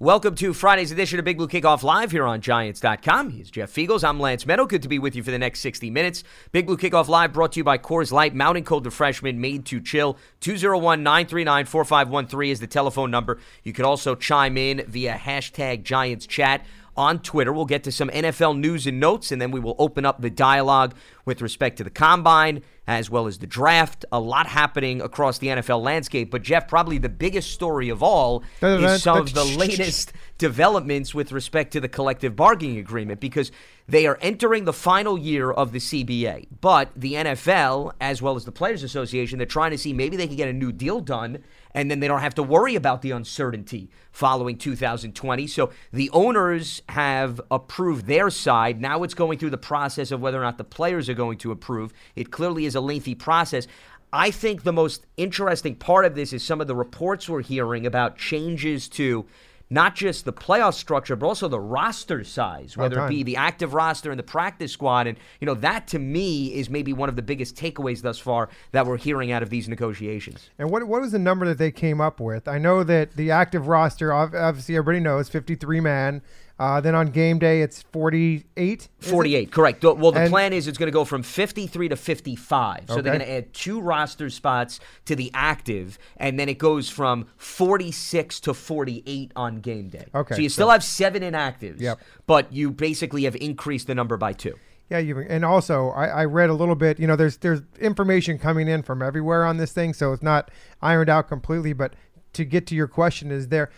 Welcome to Friday's edition of Big Blue Kickoff Live here on Giants.com. He's Jeff Feagles. I'm Lance Meadow. Good to be with you for the next 60 minutes. Big Blue Kickoff Live brought to you by Coors Light, Mountain Cold Refreshment made to chill. 201 939 4513 is the telephone number. You can also chime in via hashtag Giants Chat on Twitter. We'll get to some NFL news and notes, and then we will open up the dialogue with respect to the combine as well as the draft. A lot happening across the NFL landscape. But, Jeff, probably the biggest story of all is some of the latest developments with respect to the collective bargaining agreement because they are entering the final year of the CBA. But the NFL, as well as the Players Association, they're trying to see maybe they can get a new deal done and then they don't have to worry about the uncertainty following 2020. So the owners have approved their side. Now it's going through the process of whether or not the players are going to approve. It clearly is a lengthy process. I think the most interesting part of this is some of the reports we're hearing about changes to not just the playoff structure, but also the roster size, whether it be the active roster and the practice squad. And, you know, that to me is maybe one of the biggest takeaways thus far that we're hearing out of these negotiations. And what, what was the number that they came up with? I know that the active roster, obviously, everybody knows 53 man. Uh, then on game day, it's 48. 48, correct. Well, the and, plan is it's going to go from 53 to 55. So okay. they're going to add two roster spots to the active, and then it goes from 46 to 48 on game day. Okay. So you still so, have seven inactives, yep. but you basically have increased the number by two. Yeah, you and also I, I read a little bit. You know, there's there's information coming in from everywhere on this thing, so it's not ironed out completely. But to get to your question, is there?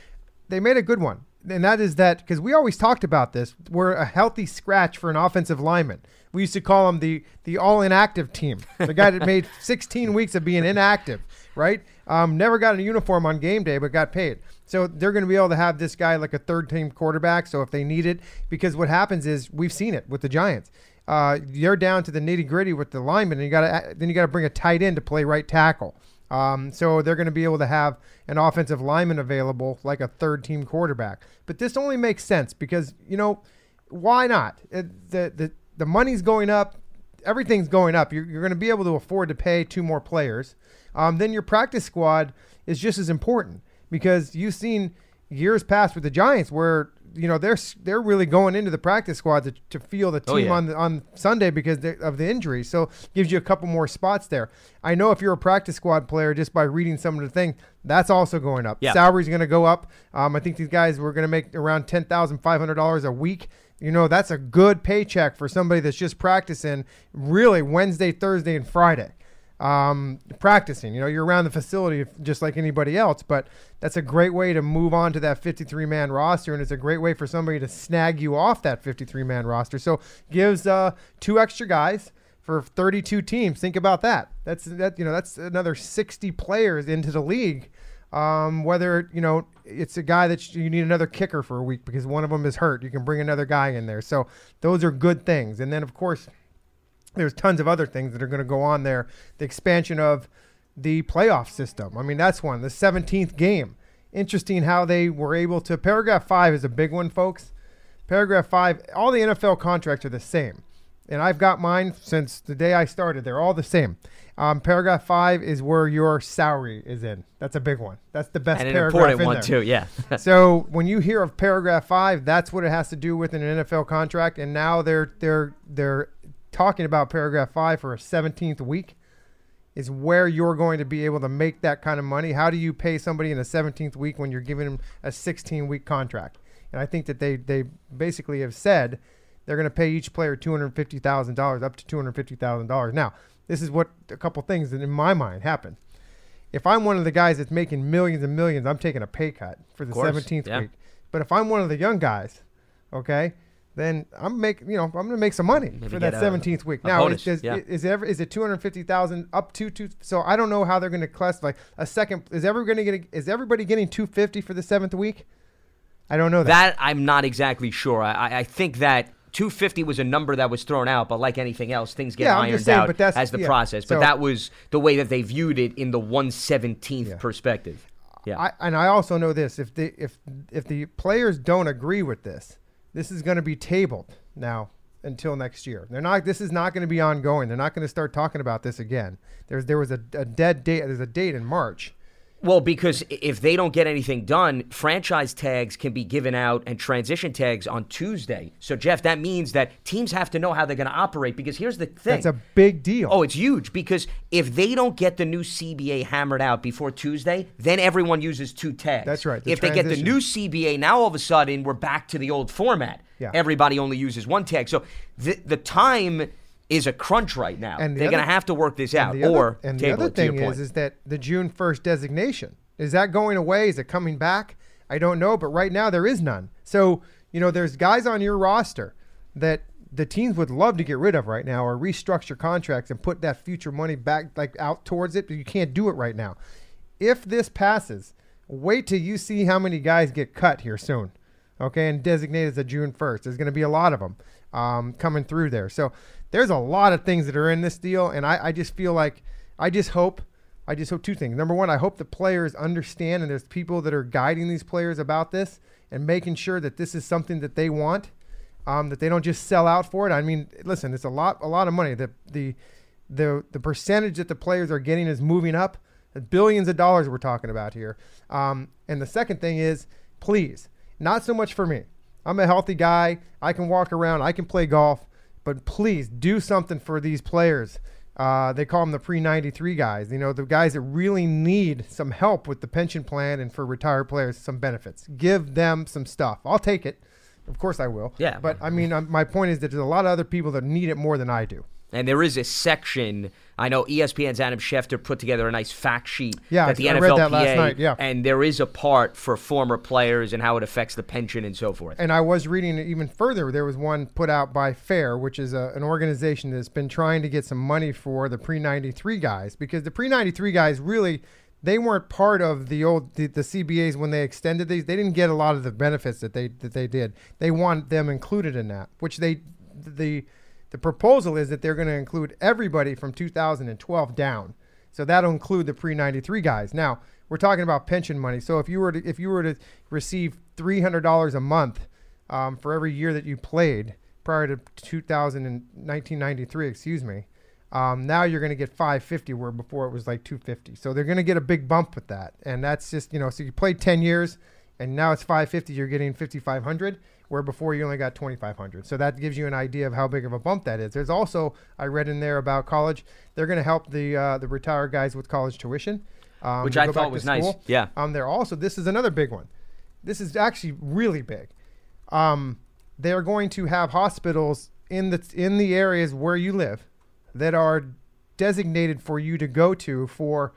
They made a good one and that is that because we always talked about this. We're a healthy scratch for an offensive lineman. We used to call him the the all inactive team, the guy that made 16 weeks of being inactive, right? Um, never got a uniform on game day, but got paid. So they're going to be able to have this guy like a third team quarterback. So if they need it, because what happens is we've seen it with the Giants. Uh, you're down to the nitty gritty with the lineman, and you got to then you got to bring a tight end to play right tackle. Um, so they're going to be able to have an offensive lineman available like a third team quarterback. But this only makes sense because, you know, why not? It, the, the, the money's going up, everything's going up. You're, you're going to be able to afford to pay two more players. Um, then your practice squad is just as important because you've seen years past with the Giants where you know they're they're really going into the practice squad to, to feel the oh, team oh, yeah. on the, on Sunday because of the injury. So gives you a couple more spots there. I know if you're a practice squad player, just by reading some of the thing, that's also going up. Yeah. Salary's going to go up. Um, I think these guys were going to make around ten thousand five hundred dollars a week. You know that's a good paycheck for somebody that's just practicing really Wednesday, Thursday, and Friday um, practicing. You know, you're around the facility just like anybody else, but that's a great way to move on to that 53 man roster, and it's a great way for somebody to snag you off that 53 man roster. So gives uh, two extra guys for 32 teams. Think about that. That's that you know that's another 60 players into the league. Um, whether you know it's a guy that you need another kicker for a week because one of them is hurt, you can bring another guy in there. So those are good things. And then of course there's tons of other things that are going to go on there. The expansion of the playoff system. I mean, that's one. The 17th game. Interesting how they were able to. Paragraph five is a big one, folks. Paragraph five, all the NFL contracts are the same. And I've got mine since the day I started. They're all the same. Um, paragraph five is where your salary is in. That's a big one. That's the best and paragraph an important one there. too. Yeah. so when you hear of paragraph five, that's what it has to do with an NFL contract. And now they're they're they're talking about paragraph five for a 17th week is where you're going to be able to make that kind of money. How do you pay somebody in a 17th week when you're giving them a 16 week contract? And I think that they, they basically have said they're going to pay each player $250,000, up to $250,000. Now, this is what a couple things that in my mind happen. If I'm one of the guys that's making millions and millions, I'm taking a pay cut for the course, 17th yeah. week. But if I'm one of the young guys, okay, then I'm making, you know, I'm going to make some money Maybe for that 17th week. now, bonus, is, yeah. is, ever, is it 250,000 up to two? So I don't know how they're going to classify a second. Is ever going to get? Is everybody getting 250 for the seventh week? I don't know that. That I'm not exactly sure. I, I think that 250 was a number that was thrown out, but like anything else, things get yeah, ironed saying, out as the yeah, process. But so, that was the way that they viewed it in the 117th yeah. perspective. Yeah, I, and I also know this: if the if if the players don't agree with this, this is going to be tabled now until next year. They're not. This is not going to be ongoing. They're not going to start talking about this again. There's there was a, a dead date. There's a date in March Well, because if they don't get anything done, franchise tags can be given out and transition tags on Tuesday. So, Jeff, that means that teams have to know how they're going to operate. Because here's the thing That's a big deal. Oh, it's huge because if they don't get the new CBA hammered out before Tuesday, then everyone uses two tags. That's right, the if they get the new CBA, now all of a sudden we're back to the old format. Yeah. Everybody only uses one tag. So the the time is a crunch right now. And the They're going to have to work this out the or other, and the other it, to your thing is, is that the June 1st designation is that going away? Is it coming back? I don't know, but right now there is none. So you know, there's guys on your roster that the teams would love to get rid of right now, or restructure contracts and put that future money back like out towards it. But you can't do it right now. If this passes, wait till you see how many guys get cut here soon. Okay, and designated as a June 1st. There's going to be a lot of them um, coming through there. So there's a lot of things that are in this deal, and I, I just feel like I just hope I just hope two things. Number one, I hope the players understand, and there's people that are guiding these players about this and making sure that this is something that they want, um, that they don't just sell out for it. I mean, listen, it's a lot a lot of money. The the the the percentage that the players are getting is moving up. Billions of dollars we're talking about here. Um, and the second thing is, please, not so much for me. I'm a healthy guy. I can walk around. I can play golf. But please do something for these players. Uh, they call them the pre 93 guys. You know, the guys that really need some help with the pension plan and for retired players, some benefits. Give them some stuff. I'll take it. Of course I will. Yeah. But I mean, um, my point is that there's a lot of other people that need it more than I do. And there is a section. I know ESPN's Adam Schefter put together a nice fact sheet Yeah, that the I read that last night, yeah. and there is a part for former players and how it affects the pension and so forth. And I was reading it even further. There was one put out by FAIR, which is a, an organization that's been trying to get some money for the pre 93 guys because the pre 93 guys really. They weren't part of the old the, the CBAs when they extended these. They didn't get a lot of the benefits that they that they did. They want them included in that, which they the the proposal is that they're going to include everybody from 2012 down. So that'll include the pre-93 guys. Now, we're talking about pension money. So if you were to if you were to receive $300 a month um, for every year that you played prior to 2000 and 1993, excuse me, um, now you're going to get 550 where before it was like 250. So they're going to get a big bump with that. And that's just, you know, so you played 10 years and now it's 550, you're getting 5500 where before you only got 2500 so that gives you an idea of how big of a bump that is. There's also i read in there about college they're going to help the uh, the retired guys with college tuition um, Which I thought was nice. Yeah. um, they're also this is another big one. This is actually really big. Um, they're going to have hospitals in the in the areas where you live that are designated for you to go to for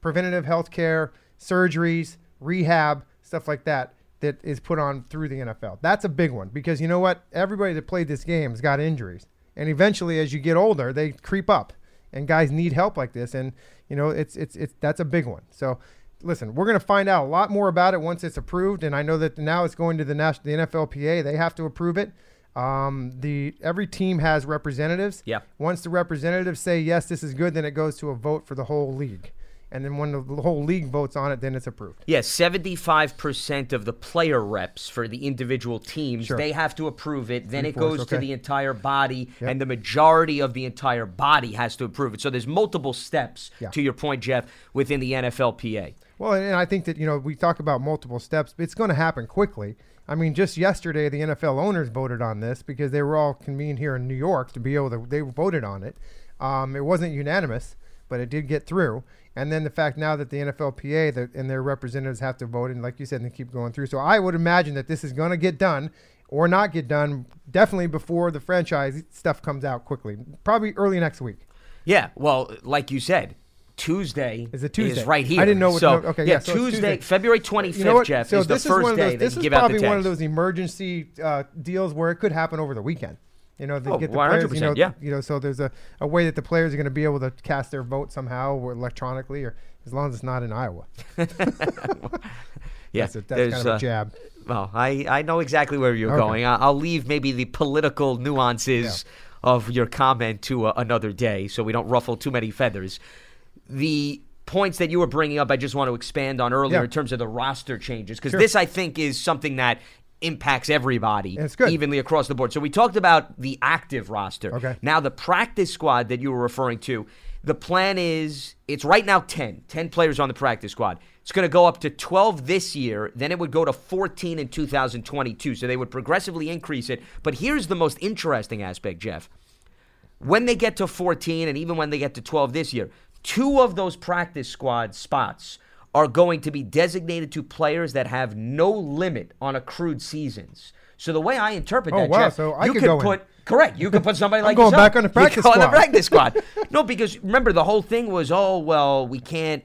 preventative health care, surgeries, rehab, stuff like that that is put on through the NFL. That's a big one because you know what? Everybody that played this game has got injuries. And eventually as you get older, they creep up. And guys need help like this and you know, it's it's it's that's a big one. So listen, we're going to find out a lot more about it once it's approved and I know that now it's going to the national the NFLPA. They have to approve it. Um, the every team has representatives. Yeah. Once the representatives say yes, this is good, then it goes to a vote for the whole league. And then when the, whole league votes on it, then it's approved. Yeah, 75% of the player reps for the individual teams, Sure. they have to approve it. Then it Three-fourths, goes to the entire body, Yep. and the majority of the entire body has to approve it. So there's multiple steps, Yeah. to your point, Jeff, within the NFLPA. Well, and I think that you know we talk about multiple steps. But it's going to happen quickly. I mean, just yesterday the NFL owners voted on this because they were all convened here in New York to be able to. They voted on it. Um, it wasn't unanimous, but it did get through. And then the fact now that the NFLPA the, and their representatives have to vote, and like you said, they keep going through. So I would imagine that this is going to get done or not get done definitely before the franchise stuff comes out quickly, probably early next week. Yeah, well, like you said, Tuesday Is Tuesday? right here. I didn't know what- So, okay, yeah, yeah, so Tuesday, Tuesday. February 25th, You know? Jeff, so is the this first is one of day those, this is probably one of those emergency uh, deals where it could happen over the weekend. You know, they Oh, get the players. You know, yeah. you know, so there's a, a way that the players are going to be able to cast their vote somehow, or electronically, or as long as it's not in Iowa. Yeah, that's, a, that's kind of uh, a jab. Well, I, I know exactly where you're Okay. going. I, I'll leave maybe the political nuances of your comment to uh, another day so we don't ruffle too many feathers. The points that you were bringing up, I just want to expand on earlier Yeah. in terms of the roster changes because Sure. this, I think, is something that impacts everybody evenly across the board. So we talked about the active roster. Okay. Now, the practice squad that you were referring to, the plan is it's right now 10, 10 players on the practice squad. It's going to go up to 12 this year. Then it would go to 14 in 2022. So they would progressively increase it. But here's the most interesting aspect, Jeff. When they get to 14 and even when they get to 12 this year, two of those practice squad spots are going to be designated to players that have no limit on accrued seasons. So the way I interpret Oh, that, wow, Jeff, so I you could could go in. put correct. You could put somebody like going yourself. back on the practice go on the squad. practice squad. no, because remember the whole thing was, oh well, we can't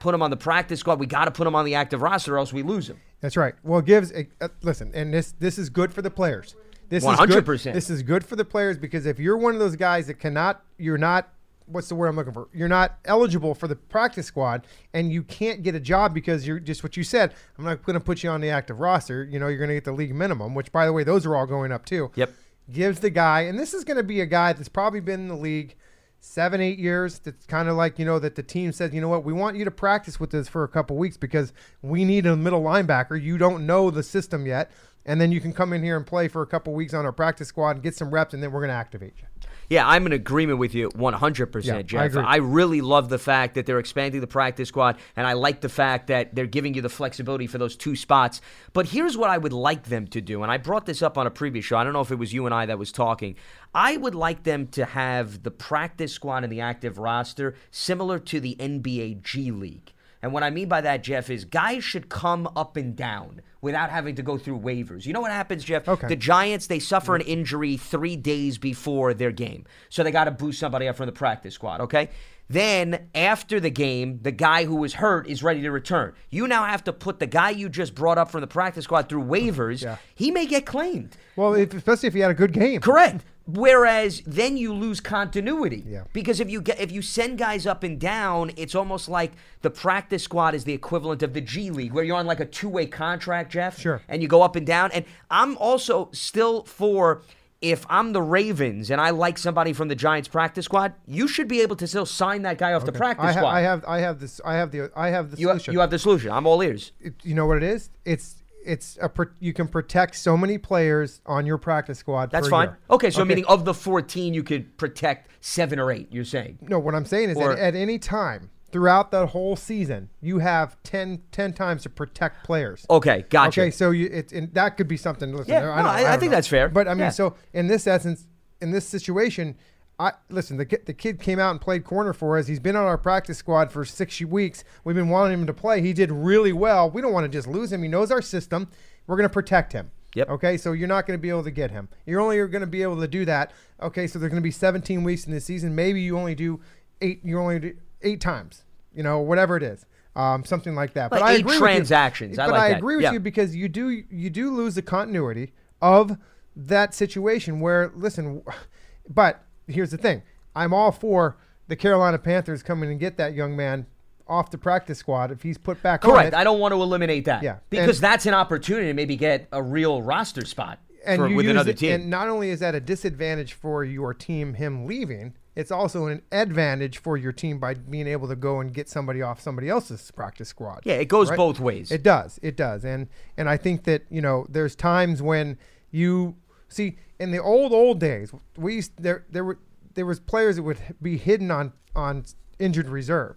put him on the practice squad. We got to put him on the active roster, or else we lose him. That's right. Well, it gives a, uh, listen, and this this is good for the players. This is good. 100%. This is good for the players because if you're one of those guys that cannot, you're not. What's the word I'm looking for? You're not eligible for the practice squad, and you can't get a job because you're just what you said. I'm not going to put you on the active roster. You know, you're going to get the league minimum, which, by the way, those are all going up too. Yep. Gives the guy, and this is going to be a guy that's probably been in the league seven, eight years. That's kind of like, you know, that the team says, you know what, we want you to practice with us for a couple weeks because we need a middle linebacker. You don't know the system yet. And then you can come in here and play for a couple weeks on our practice squad and get some reps, and then we're going to activate you. Yeah, I'm in agreement with you 100%, Yeah, I Jeff. agree. really love the fact that they're expanding the practice squad, and I like the fact that they're giving you the flexibility for those two spots. But here's what I would like them to do, and I brought this up on a previous show. I don't know if it was you and I that was talking. I would like them to have the practice squad and the active roster similar to the NBA G League. And what I mean by that, Jeff, is guys should come up and down without having to go through waivers. You know what happens, Jeff? Okay. The Giants, they suffer an mm-hmm. injury three days before their game. So they got to boost somebody up from the practice squad, okay? Then after the game, the guy who was hurt is ready to return. You now have to put the guy you just brought up from the practice squad through waivers. Yeah. He may get claimed. Well, if, especially if you had a good game. Correct. Whereas then you lose continuity. Yeah. Because if you get if you send guys up and down, it's almost like the practice squad is the equivalent of the G League, where you're on like a two way contract, Jeff. Sure. And you go up and down. And I'm also still for if I'm the Ravens and I like somebody from the Giants practice squad, you should be able to still sign that guy off the practice I, ha- squad. I have, I have this, I have the, I have the you, have, solution. you have the solution. I'm all ears. it, you know what it is? It's it's a you can protect so many players on your practice squad. That's fine. year. Okay, so meaning of the 14, you could protect seven or eight. You're saying. No, what I'm saying is Or- that at any time throughout the whole season, you have 10, 10 times to protect players. Okay, gotcha. Okay, so you it and that could be something. Listen, Yeah, I, no, I- I don't think know. that's fair. But I mean, Yeah. so in this essence, in this situation, I listen. The kid, the kid came out and played corner for us. He's been on our practice squad for six weeks. We've been wanting him to play. He did really well. We don't want to just lose him. He knows our system. We're going to protect him. Yep. Okay, so you're not going to be able to get him. You're only going to be able to do that. Okay, so there's going to be 17 weeks in the season. Maybe you only do eight. You only do eight times. You know, whatever it is, um, something like that. Like but I agree with you. transactions. I but like I that. agree with Yeah. you because you do you do lose the continuity of that situation where listen, but here's the thing: I'm all for the Carolina Panthers coming and get that young man off the practice squad if he's put back on Correct. it. I don't want to eliminate that. Yeah, Because and- that's an opportunity to maybe get a real roster spot and for, you with another it- team. And not only is that a disadvantage for your team, him leaving, it's also an advantage for your team by being able to go and get somebody off somebody else's practice squad. yeah, it goes right? both ways. It does. It does. And and I think that you know there's times when you see in the old old days we used, there there were there was players that would be hidden on on injured reserve.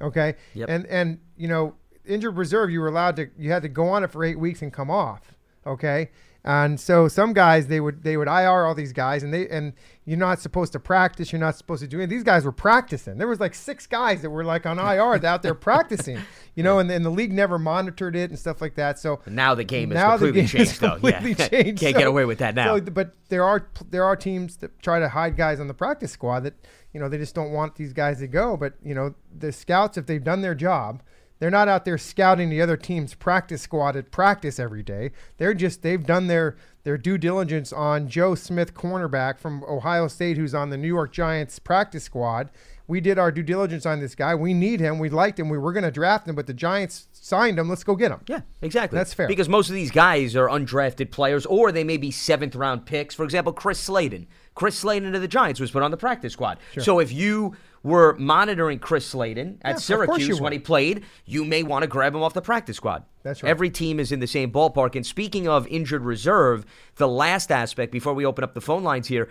Okay. Yep. And and you know injured reserve you were allowed to you had to go on it for eight weeks and come off. Okay. And so some guys they would they would IR all these guys and they and you're not supposed to practice you're not supposed to do it. These guys were practicing. There was like six guys that were like on IR out there practicing. You know, and, and the league never monitored it and stuff like that. So now the game is completely game is changed, though. completely yeah. changed. Can't So- get away with that now. So, but there are there are teams that try to hide guys on the practice squad that you know they just don't want these guys to go. But you know the scouts, if they've done their job, they're not out there scouting the other team's practice squad at practice every day. They're just they've done their their due diligence on Joe Smith, cornerback from Ohio State, who's on the New York Giants practice squad. We did our due diligence on this guy. We need him. We liked him. We were going to draft him, but the Giants signed him. Let's go get him. Yeah, exactly. That's fair. Because most of these guys are undrafted players, or they may be seventh round picks. For example, Chris Slayton. Chris Slayton of the Giants was put on the practice squad. So if you were monitoring Chris Slayton at you Syracuse when he played, you may want to grab him off the practice squad. That's right. Every team is in the same ballpark. And speaking of injured reserve, the last aspect before we open up the phone lines here,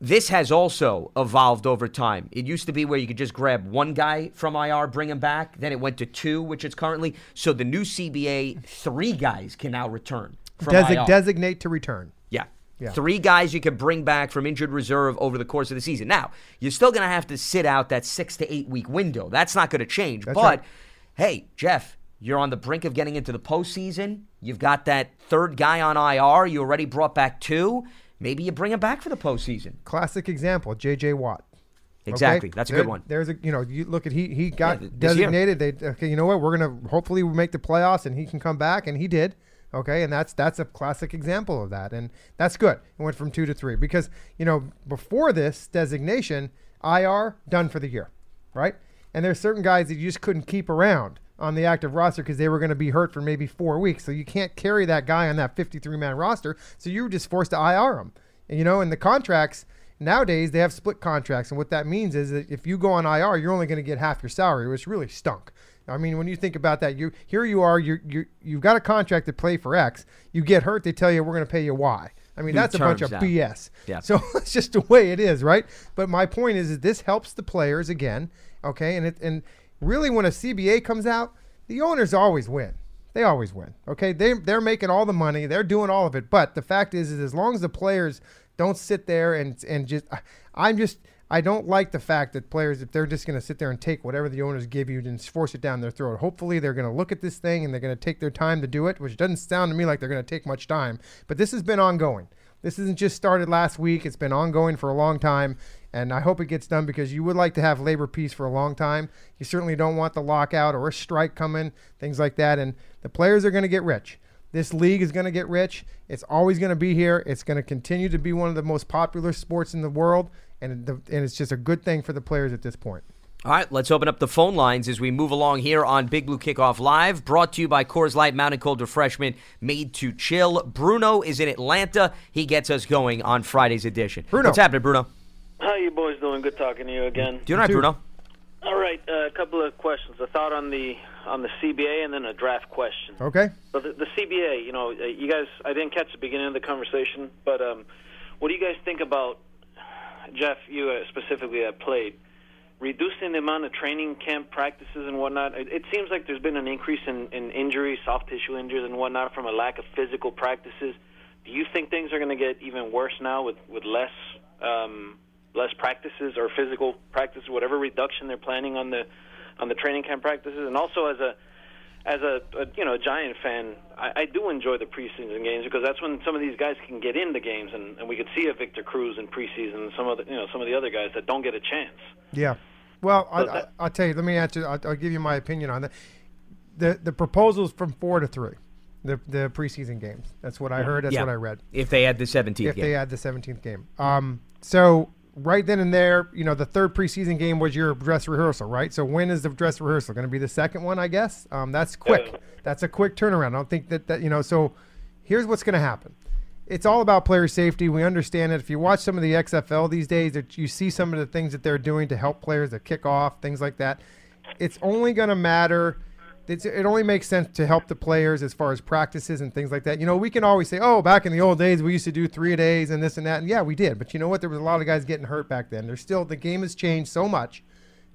this has also evolved over time. It used to be where you could just grab one guy from IR, bring him back. Then it went to two, which it's currently. So the new CBA, three guys can now return from Desi- IR. designate to return. Yeah. Yeah. Three guys you could bring back from injured reserve over the course of the season. Now, you're still going to have to sit out that six to eight week window. That's not going to change. That's but right. hey, Jeff, you're on the brink of getting into the postseason. You've got that third guy on IR. You already brought back two. Maybe you bring him back for the postseason. Classic example, J.J. Watt. okay? Exactly. That's a There- good one. There's a you know you look at he he got th- this year. designated. They okay. You know what? We're gonna hopefully we make the playoffs and he can come back and he did. Okay, and that's that's a classic example of that, and that's good. It went from two to three because you know before this designation, IR done for the year, right? And there's certain guys that you just couldn't keep around on the active roster because they were going to be hurt for maybe four weeks. So you can't carry that guy on that 53 man roster. So you were just forced to IR him. And, you know, and the contracts nowadays they have split contracts, and what that means is that if you go on IR, you're only going to get half your salary, which really stunk. I mean, when you think about that, you here you are, you you you've got a contract to play for X. You get hurt, they tell you we're going to pay you Y. I mean, New that's a bunch of. BS. Yeah. So it's just the way it is, right? But my point is that this helps the players again, okay? And it and really when a CBA comes out, the owners always win. They always win. Okay? They they're making all the money, they're doing all of it. But the fact is is as long as the players don't sit there and and just I'm just I don't like the fact that players, if they're just going to sit there and take whatever the owners give you and force it down their throat, hopefully they're going to look at this thing and they're going to take their time to do it, which doesn't sound to me like they're going to take much time. But this has been ongoing. This isn't just started last week. It's been ongoing for a long time. And I hope it gets done because you would like to have labor peace for a long time. You certainly don't want the lockout or a strike coming, things like that. And the players are going to get rich. This league is going to get rich. It's always going to be here. It's going to continue to be one of the most popular sports in the world. And, the, and it's just a good thing for the players at this point. All right, let's open up the phone lines as we move along here on Big Blue Kickoff Live, brought to you by Coors Light Mountain Cold Refreshment, made to chill. Bruno is in Atlanta. He gets us going on Friday's edition. Bruno. What's happening, Bruno? How you boys doing? Good talking to you again. Doing all right, too. Bruno? All right, uh, a couple of questions. A thought on the on the CBA, and then a draft question. Okay? So the, the CBA, you know, uh, you guys, I didn't catch the beginning of the conversation, but um, what do you guys think about Jeff? You uh, specifically have played reducing the amount of training camp practices and whatnot. It, it seems like there's been an increase in, in injuries, soft tissue injuries, and whatnot from a lack of physical practices. Do you think things are going to get even worse now with with less um, less practices or physical practices, whatever reduction they're planning on the on the training camp practices, and also as a as a, a you know a Giant fan, I, I do enjoy the preseason games because that's when some of these guys can get in the games, and, and we could see a Victor Cruz in preseason, and some of the you know some of the other guys that don't get a chance. Yeah. Well, I, So I, that- I'll tell you. Let me answer. I'll, I'll give you my opinion on that. The the proposals from four to three, the the preseason games. That's what I heard. That's Yeah. what I read. If they had the 17th If game. they add the 17th game. Um. So right then and there, you know, the third preseason game was your dress rehearsal, right? So when is the dress rehearsal going to be? The second one, I guess. Um. That's quick. That's a quick turnaround. I don't think that that you know. So here's what's going to happen. It's all about player safety. We understand it. If you watch some of the XFL these days, that you see some of the things that they're doing to help players that kick off, things like that. It's only going to matter. It's, it only makes sense to help the players as far as practices and things like that. You know, we can always say, "Oh, back in the old days, we used to do three days and this and that." And yeah, we did. But you know what? There was a lot of guys getting hurt back then. There's still the game has changed so much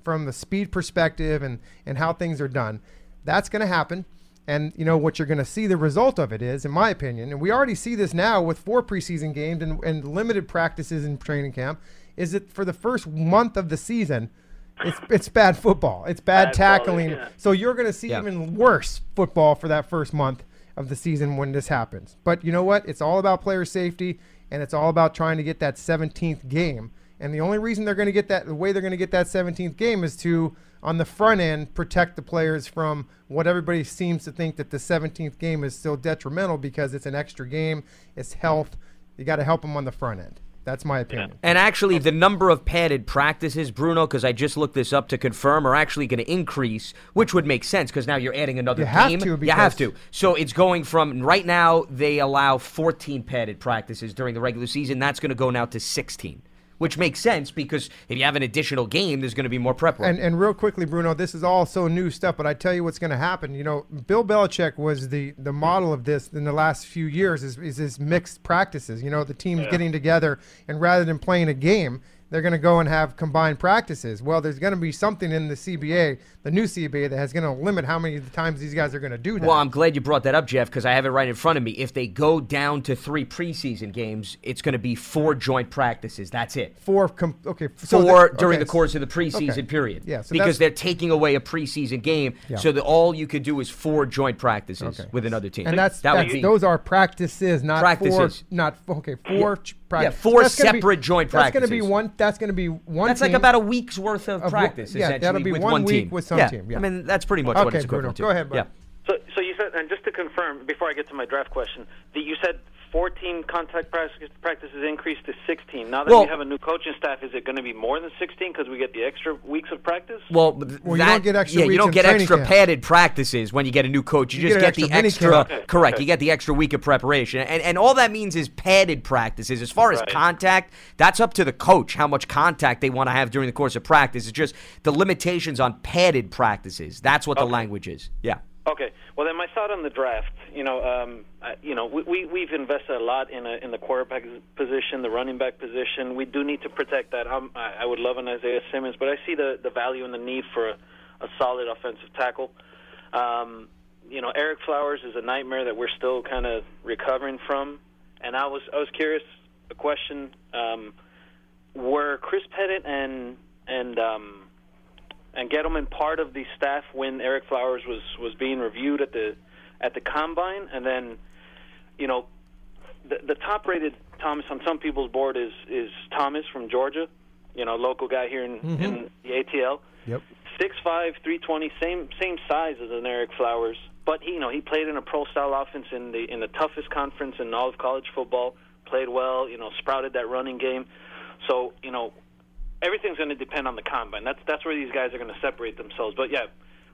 from the speed perspective and and how things are done. That's going to happen. And you know what you're going to see the result of it is, in my opinion, and we already see this now with four preseason games and, and limited practices in training camp, is that for the first month of the season, it's it's bad football. It's bad, Bad tackling. quality, yeah. So you're going to see Yeah. even worse football for that first month of the season when this happens. But you know what? It's all about player safety and it's all about trying to get that 17th game. And the only reason they're going to get that, the way they're going to get that 17th game is to, on the front end, protect the players from what everybody seems to think that the 17th game is still detrimental because it's an extra game, it's health. You got to help them on the front end. That's my opinion. And actually, the number of padded practices, Bruno, because I just looked this up to confirm, are actually going to increase, which would make sense because now you're adding another You have game. to you have to. So it's going from right now they allow 14 padded practices during the regular season. That's going to go now to 16. Which makes sense because if you have an additional game, there's going to be more prep work. And and real quickly, Bruno, this is all so new stuff, but I tell you what's going to happen. You know, Bill Belichick was the the model of this in the last few years. Is is his mixed practices? You know, the teams Yeah. getting together and rather than playing a game. They're going to go and have combined practices. Well, there's going to be something in the CBA, the new CBA, that is going to limit how many times these guys are going to do that. Well, I'm glad you brought that up, Jeff, because I have it right in front of me. If they go down to three preseason games, it's going to be four joint practices. That's it. four, com- okay, so Four during okay, the course of the preseason okay. period. Yeah, so because they're taking away a preseason game, Yeah. so that all you could do is four joint practices Okay. with another team. And that's, that that's would be those are practices, not Practices. four, not okay, four ch- practices. four That's gonna be- separate joint That's going to be one. That's going to be one. That's like about a week's worth of Of practice. yeah, that'll be with one one week team. with some yeah. team, yeah. I mean, that's pretty much what Okay, it's Bruno, equivalent to. go ahead, bud. Yeah. So, so you said, and just to confirm, before I get to my draft question, that you said 14 contact practices increased to 16. Now that Well- we have a new coaching staff, is it going to be more than 16 because we get the extra weeks of practice? Well, th- Well, you that- don't get extra yeah, you don't get extra camp. padded practices when you get a new coach. You, You just get get, an the extra mini extra. camp. Correct. Okay. You get the extra week of preparation, and and all that means is padded practices. As far as contact, that's up to the coach how much contact they want to have during the course of practice. It's just the limitations on padded practices. That's what the language is. Yeah. Okay. Well, then my thought on the draft. You know, um, you know, we, we we've invested a lot in a, in the quarterback position, the running back position. We do need to protect that. I'm, I, I would love an Isaiah Simmons, but I see the the value and the need for a, a solid offensive tackle. Um, you know, Ereck Flowers is a nightmare that we're still kind of recovering from. And I was I was curious. A question: um, Were Chris Pettit and and um, and Gettleman part of the staff when Ereck Flowers was was being reviewed at the at the combine, and then you know the the top rated Thomas on some people's board is is Thomas from Georgia, you know, local guy here in, mm-hmm. in the ATL. Yep. Six five, three twenty, same same size as an Ereck Flowers, but he you know he played in a pro style offense in the in the toughest conference in all of college football. Played well, you know, sprouted that running game. So you know, everything's going to depend on the combine. That's that's where these guys are going to separate themselves. But yeah,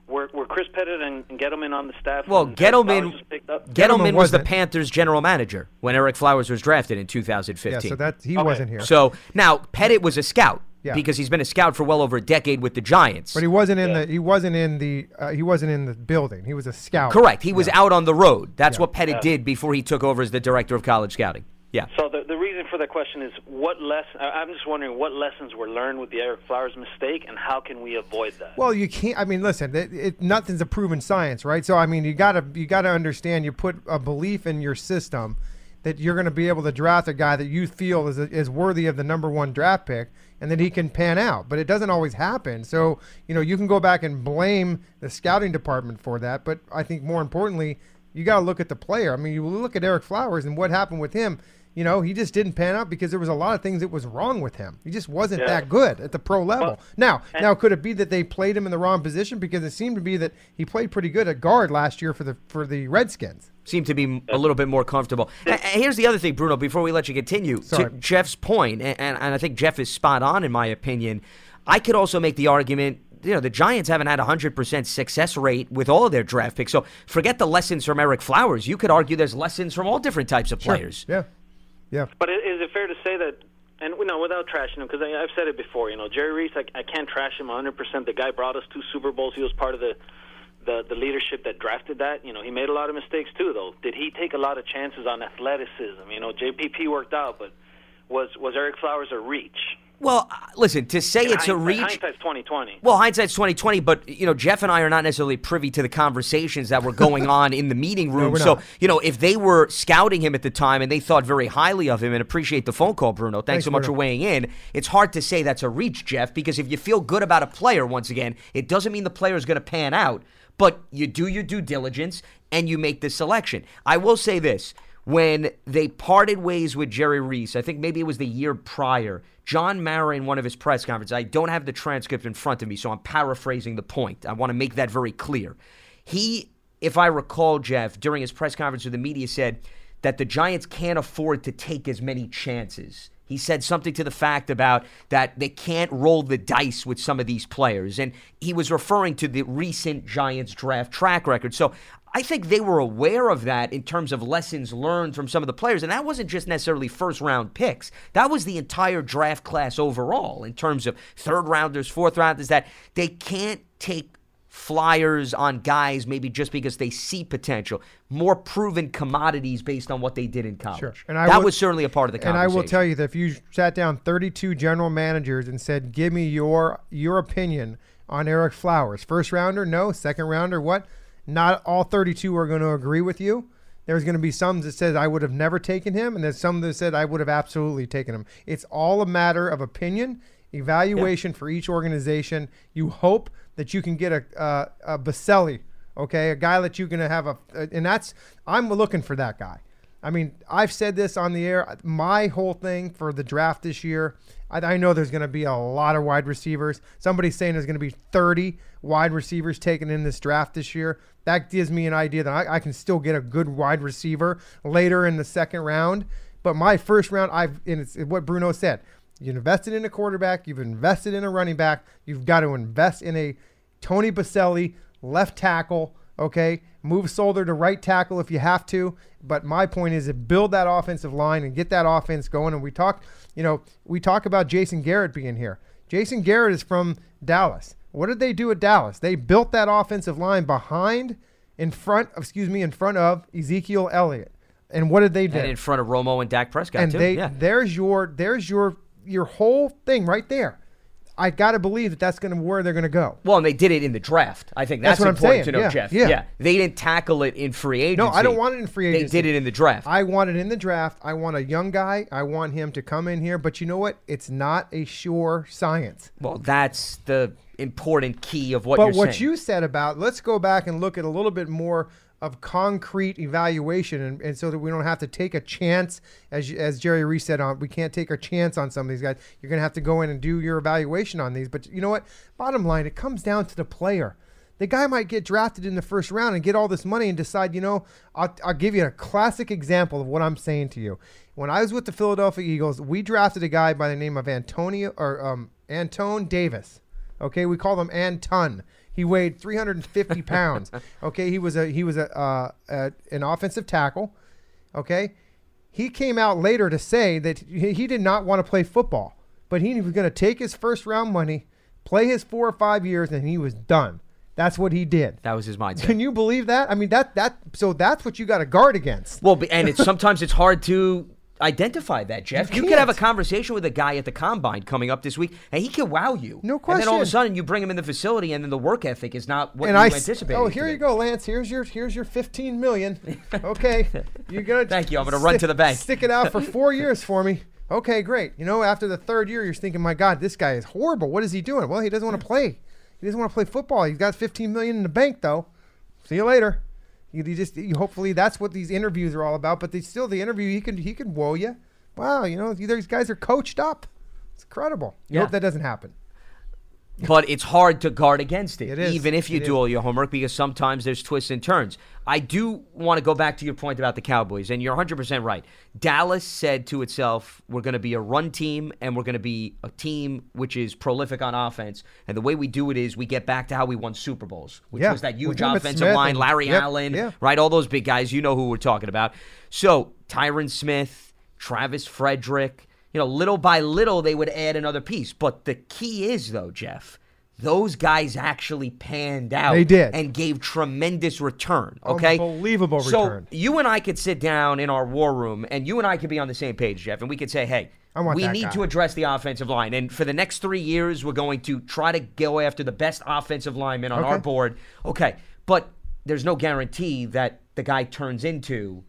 were were Chris Pettit and, and Gettleman on the staff? Well, when Eric Gettleman was? Gettleman Gettleman was the. Panthers' general manager when Ereck Flowers was drafted in 2015. Yeah, so that he Okay. wasn't here, So now Pettit was a scout Yeah. because he's been a scout for well over a decade with the Giants. but he wasn't in Yeah. the he wasn't in the uh, he wasn't in the building. He was a scout. Correct. He was out on the road. That's Yeah. what Pettit Yeah. did before he took over as the director of college scouting. Yeah. So the the reason for that question is what less? I'm just wondering what lessons were learned with the Ereck Flowers mistake, and how can we avoid that? Well, you can't. I mean, listen, it, it, nothing's a proven science, right? So, I mean, you gotta you gotta understand. You put a belief in your system that you're going to be able to draft a guy that you feel is is worthy of the number one draft pick, and that he can pan out. But it doesn't always happen. So, you know, you can go back and blame the scouting department for that. But I think more importantly, you got to look at the player. I mean, you look at Ereck Flowers and what happened with him. You know, he just didn't pan out because there was a lot of things that was wrong with him. He just wasn't Yeah. that good at the pro level. Well, now, and- now could it be that they played him in the wrong position because it seemed to be that he played pretty good at guard last year for the for the Redskins. Seemed to be a little bit more comfortable. And and here's the other thing, Bruno, before we let you continue. Sorry. To Jeff's point, and, and, and I think Jeff is spot on in my opinion, I could also make the argument you know, the Giants haven't had a 100% success rate with all of their draft picks. So forget the lessons from Ereck Flowers. You could argue there's lessons from all different types of players. Yeah, yeah. But is it fair to say that, and you know, without trashing him, because I've said it before, you know, Jerry Reese, I, I can't trash him 100%. The guy brought us two Super Bowls. He was part of the, the the leadership that drafted that. You know, he made a lot of mistakes too, though. Did he take a lot of chances on athleticism? You know, JPP worked out, but was was Ereck Flowers a reach? Well, uh, listen, to say it's a reach. Hindsight's 2020. Well, hindsight's twenty twenty, but you know, Jeff and I are not necessarily privy to the conversations that were going on in the meeting room. we're so, you know, if they were scouting him at the time and they thought very highly of him, and appreciate the phone call, Bruno. Thanks, Thanks, so much Bruno. for weighing in. It's hard to say that's a reach, Jeff, because if you feel good about a player, once again, it doesn't mean the player is going to pan out. But you do your due diligence and you make the selection. I will say this. When they parted ways with Jerry Reese, I think maybe it was the year prior, John Mara in one of his press conferences, I don't have the transcript in front of me, so I'm paraphrasing the point. I want to make that very clear. He, if I recall, Jeff, during his press conference with the media, said that the Giants can't afford to take as many chances. He said something to the fact about that they can't roll the dice with some of these players. And he was referring to the recent Giants draft track record. So I think they were aware of that in terms of lessons learned from some of the players. And that wasn't just necessarily first round picks, that was the entire draft class overall in terms of third rounders, fourth rounders, that they can't take flyers on guys maybe just because they see potential, more proven commodities based on what they did in college. Sure. And that was certainly a part of the And. I will tell you that if you sat down 32 general managers and said, "Give me your your opinion on Ereck Flowers, first rounder, no, second rounder, what?" Not all 32 are going to agree with you. There's going to be some that says I would have never taken him, and there's some that said I would have absolutely taken him. It's all a matter of opinion, evaluation for each organization. You hope that you can get a, a, a Boselli, okay, a guy that you can have a, and that's I'm looking for that guy. I mean, I've said this on the air. My whole thing for the draft this year, I, I know there's going to be a lot of wide receivers. Somebody's saying there's going to be 30 wide receivers taken in this draft this year. That gives me an idea that I, I can still get a good wide receiver later in the second round. But my first round, I've and it's what Bruno said. You invested in a quarterback. You've invested in a running back. You've got to invest in a Tony Boselli left tackle. Okay, move Solder to right tackle if you have to. But my point is to build that offensive line and get that offense going. And we talk, you know, we talk about Jason Garrett being here. Jason Garrett is from Dallas. What did they do at Dallas? They built that offensive line behind, in front, excuse me, in front of Ezekiel Elliott. And what did they do? and in front of Romo and Dak Prescott and too. they yeah. there's your there's your your whole thing right there. I got to believe that that's going to where they're going to go. Well, and they did it in the draft. I think that's, That's what I'm important saying. to know, Yeah, Jeff. yeah. They didn't tackle it in free agency. No, I don't want it in free agency. They did it in the draft. I want it in the draft. I want a young guy. I want him to come in here. But you know what? It's not a sure science. well, that's the important key of what but what saying. you said about let's go back and look at a little bit more of concrete evaluation, and, and so that we don't have to take a chance, as as Jerry Reese said, on we can't take a chance on some of these guys. You're going to have to go in and do your evaluation on these. But you know what? Bottom line, it comes down to the player. The guy might get drafted in the first round and get all this money and decide, you know, I'll, I'll give you a classic example of what I'm saying to you. When I was with the Philadelphia Eagles, we drafted a guy by the name of Antonio or um, Antone Davis. Okay, we call him Anton. He weighed 350 pounds. Okay, he was a he was a, uh, a an offensive tackle. Okay, he came out later to say that he, did not want to play football, but he was going to take his first round money, play his four or five years, and he was done. That's what he did. that was his mindset. Can you believe that? I mean that that so that's what you got to guard against. Well, and it's sometimes it's hard to identify that, Jeff. You You, could have a conversation with a guy at the combine coming up this week, and he can wow you. No question. And then all of a sudden, you bring him in the facility, and then the work ethic is not what and you I anticipated. oh here you go, Lance. Here's your here's your 15 million. Okay, you're gonna Thank you. I'm gonna run to the bank. Stick it out for four years for me. Okay, great. You know, after the third year, you're thinking, my God, this guy is horrible. What is he doing? Well, he doesn't want to play. He doesn't want to play football. He's got 15 million in the bank, though. See you later. You, you just you, hopefully that's what these interviews are all about. But they still the interview he can he can whoa you. Wow, you know these guys are coached up. It's incredible. You Yeah. hope that doesn't happen. But it's hard to guard against it, It is. even if you It do is. all your homework, because sometimes there's twists and turns. I do want to go back to your point about the Cowboys, and you're 100% right. Dallas said to itself, we're going to be a run team, and we're going to be a team which is prolific on offense. And the way we do it is we get back to how we won Super Bowls, which Yeah, was that huge offensive Smith line, and- Larry yep, Allen, yeah. right? All those big guys. You know who we're talking about. So Tyron Smith, Travis Frederick, you know, little by little they would add another piece. But the key is though, Jeff, those guys actually panned out. They did. and gave tremendous return. Okay, Unbelievable return. so you and I could sit down in our war room, and you and I could be on the same page, Jeff, and we could say, hey. We need guy. to address the offensive line. And for the next three years, we're going to try to go after the best offensive lineman on our board. Okay. But there's no guarantee that the guy turns into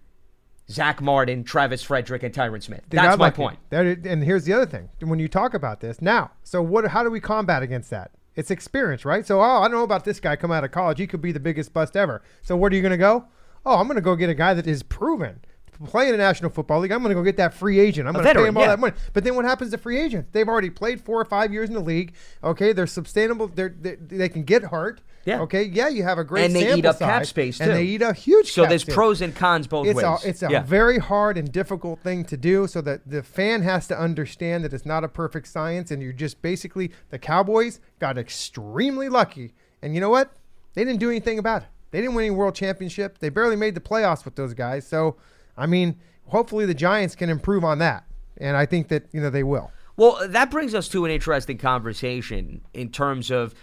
Zack Martin, Travis Frederick, and Tyron Smith. That's my lucky. point. That and here's the other thing. When you talk about this now, so what? How do we combat against that? It's experience, right? So, oh, I don't know about this guy coming out of college. He could be the biggest bust ever. So, where are you going to go? Oh, I'm going to go get a guy that is proven. to Play in the National Football League. I'm going to go get that free agent. I'm going to pay him all yeah. that money. But then what happens to free agents? They've already played four or five years in the league. Okay, they're sustainable. They're, they they can get hurt. Yeah. Okay. Yeah, you have a great And they eat up cap space, and too. they eat a huge. So there's space pros and cons both it's ways. a it's a Yeah. very hard and difficult thing to do so that the fan has to understand that it's not a perfect science and you're just basically the cowboys got extremely lucky and you know what they didn't do anything about it They didn't win any world championship. They barely made the playoffs with those guys. So, I mean, hopefully the Giants can improve on that, and I think that you know they will. Well, that brings us to an interesting conversation in terms of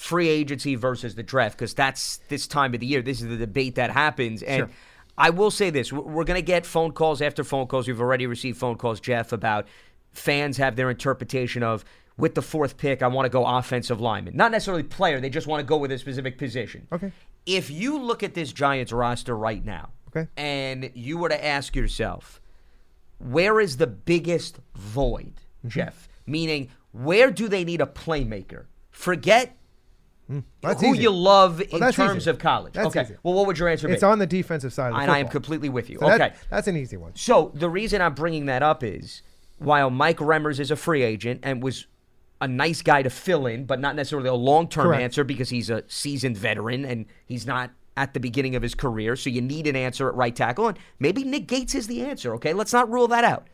free agency versus the draft, because that's this time of the year. This is the debate that happens. And Sure. I will say this we're going to get phone calls after phone calls. We've already received phone calls, Jeff, about fans have their interpretation of with the fourth pick, I want to go offensive lineman. Not necessarily player, they just want to go with a specific position. Okay. If you look at this Giants roster right now, Okay. and you were to ask yourself, where is the biggest void, Mm-hmm. Jeff? Meaning, where do they need a playmaker? Forget Hmm, that's who easy. you love in terms easy. of college. That's okay. easy. Well, what would your answer be? It's on the defensive side of the and I am completely with you. So that- okay. that's an easy one. So the reason I'm bringing that up is while Mike Remmers is a free agent and was a nice guy to fill in, but not necessarily a long term answer because he's a seasoned veteran and he's not at the beginning of his career. So you need an answer at right tackle. And maybe Nick Gates is the answer. Okay. Let's not rule that out.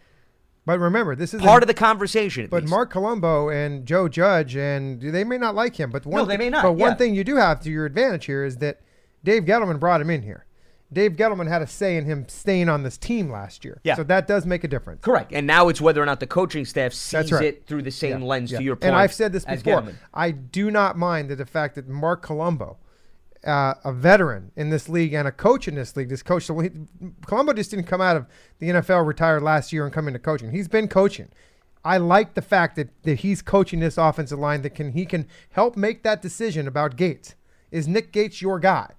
But remember, this is Part a, of the conversation. at But least. Marc Colombo and Joe Judge, and they may not like him. But one No, they may not, But one thing you do have to your advantage here is that Dave Gettleman brought him in here. Dave Gettleman had a say in him staying on this team last year. Yeah. So that does make a difference. Correct. And now it's whether or not the coaching staff sees right. it through the same Yeah, lens yeah. to your point. And I've said this before. I do not mind that the fact that Marc Colombo, uh, a veteran in this league and a coach in this league, this coach, so Colombo just didn't come out of the NFL, retired last year, and come into coaching. He's been coaching. I like the fact that, that he's coaching this offensive line that can he can help make that decision about Gates. Is Nick Gates your guy?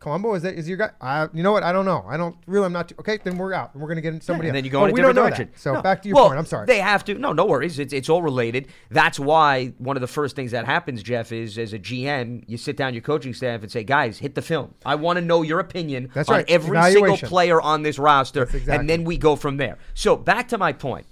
Colombo is that is your guy? Uh, you know what? I don't know. I don't really. I'm not. Too, okay, then we're out. We're gonna get somebody and else. then you go in a different direction. So No. back to your Well, point. I'm sorry. They have to. No, no worries. It's it's all related. That's why one of the first things that happens, Jeff, is as a GM, you sit down your coaching staff and say, guys, hit the film. I want to know your opinion That's on right. every single player on this roster, exactly. and then we go from there. So back to my point.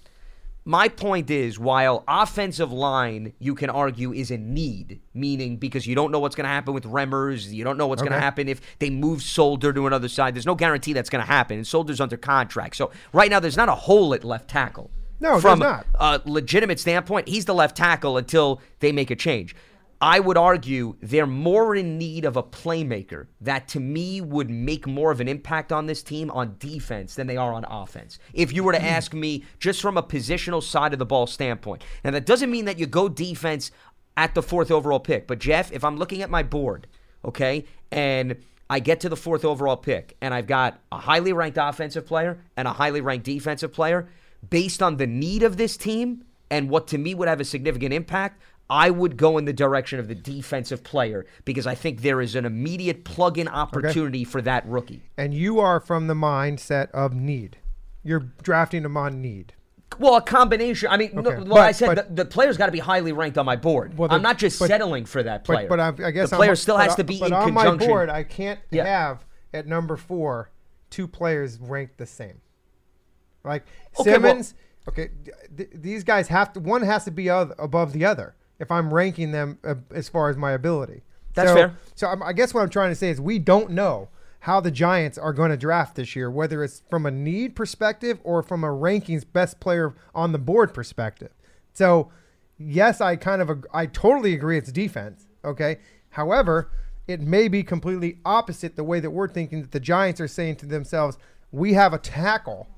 My point is, while offensive line, you can argue, is a need, meaning because you don't know what's going to happen with Remmers, you don't know what's going to happen if they move Solder to another side. There's no guarantee that's going to happen, and Solder's under contract. So right now, there's not a hole at left tackle. No, there's from not. a legitimate standpoint, he's the left tackle until they make a change. I would argue they're more in need of a playmaker that to me would make more of an impact on this team on defense than they are on offense. If you were to ask me just from a positional side of the ball standpoint. Now that doesn't mean that you go defense at the fourth overall pick, but Jeff, if I'm looking at my board, okay, and I get to the fourth overall pick and I've got a highly ranked offensive player and a highly ranked defensive player, based on the need of this team and what to me would have a significant impact, I would go in the direction of the defensive player because I think there is an immediate plug in opportunity for that rookie. and you are from the mindset of need. You're drafting them on need. Well, a combination. I mean, no, Okay, well, but- I said but- the, the player's got to be highly ranked on my board. Well, the- I'm not just but- settling for that player. But, I, I guess the I'm- player still has to be but in on conjunction. my board, I can't Yeah. have at number four two players ranked the same. Like Okay, well- Simmons. okay, th- these guys have to. One has to be oth- above the other. If I'm ranking them uh, as far as my ability. That's so, fair. So I'm, I guess what I'm trying to say is we don't know how the Giants are going to draft this year, whether it's from a need perspective or from a rankings best player on the board perspective. So, yes, I kind of I totally agree it's defense. Okay, however, it may be completely opposite the way that we're thinking. That the Giants are saying to themselves, we have a tackle,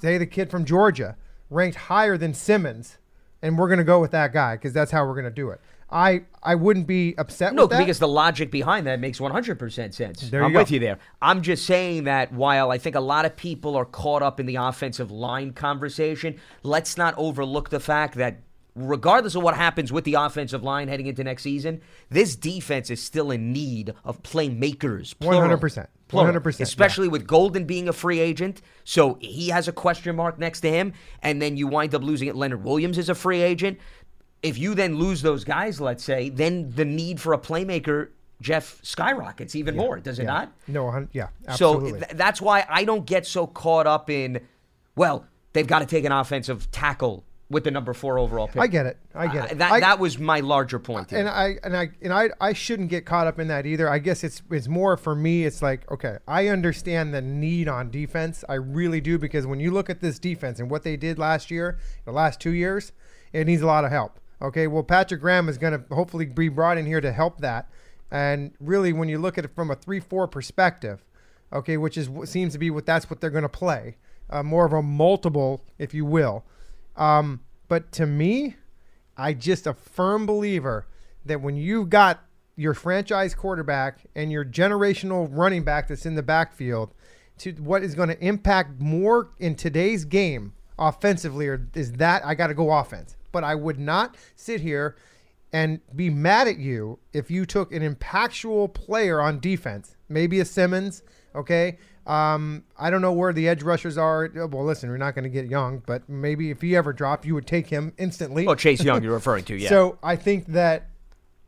say the kid from Georgia, ranked higher than Simmons, and we're going to go with that guy because that's how we're going to do it. I I wouldn't be upset No, with that. because the logic behind that makes 100% sense. There I'm go. with you there. I'm just saying that while I think a lot of people are caught up in the offensive line conversation, let's not overlook the fact that regardless of what happens with the offensive line heading into next season, this defense is still in need of playmakers. 100%. 100%, yeah. Especially with Golden being a free agent. So he has a question mark next to him. And then you wind up losing it. Leonard Williams is a free agent. If you then lose those guys, let's say, then the need for a playmaker, Jeff, skyrockets even more, does it yeah. not? No, yeah, So th- that's why I don't get so caught up in, well, they've got to take an offensive tackle with the number four overall pick. I get it. I get Uh, it. that I- that was my larger point. Here. and I and I and I I shouldn't get caught up in that either. I guess it's it's more for me. It's like okay, I understand the need on defense. I really do because when you look at this defense and what they did last year, the last two years, it needs a lot of help. Okay, well Patrick Graham is going to hopefully be brought in here to help that. And really, when you look at it from a three-four perspective, okay, which is what seems to be what that's what they're going to play, uh, more of a multiple, if you will. Um, but to me, I just a firm believer that when you've got your franchise quarterback and your generational running back that's in the backfield, to what is going to impact more in today's game offensively, or is that I got to go offense. But I would not sit here and be mad at you if you took an impactful player on defense, maybe a Simmons, okay? Um, I don't know where the edge rushers are. Well, listen, we're not going to get Young, but maybe if he ever dropped, you would take him instantly. Oh, Chase Young, you're referring to, yeah. So I think that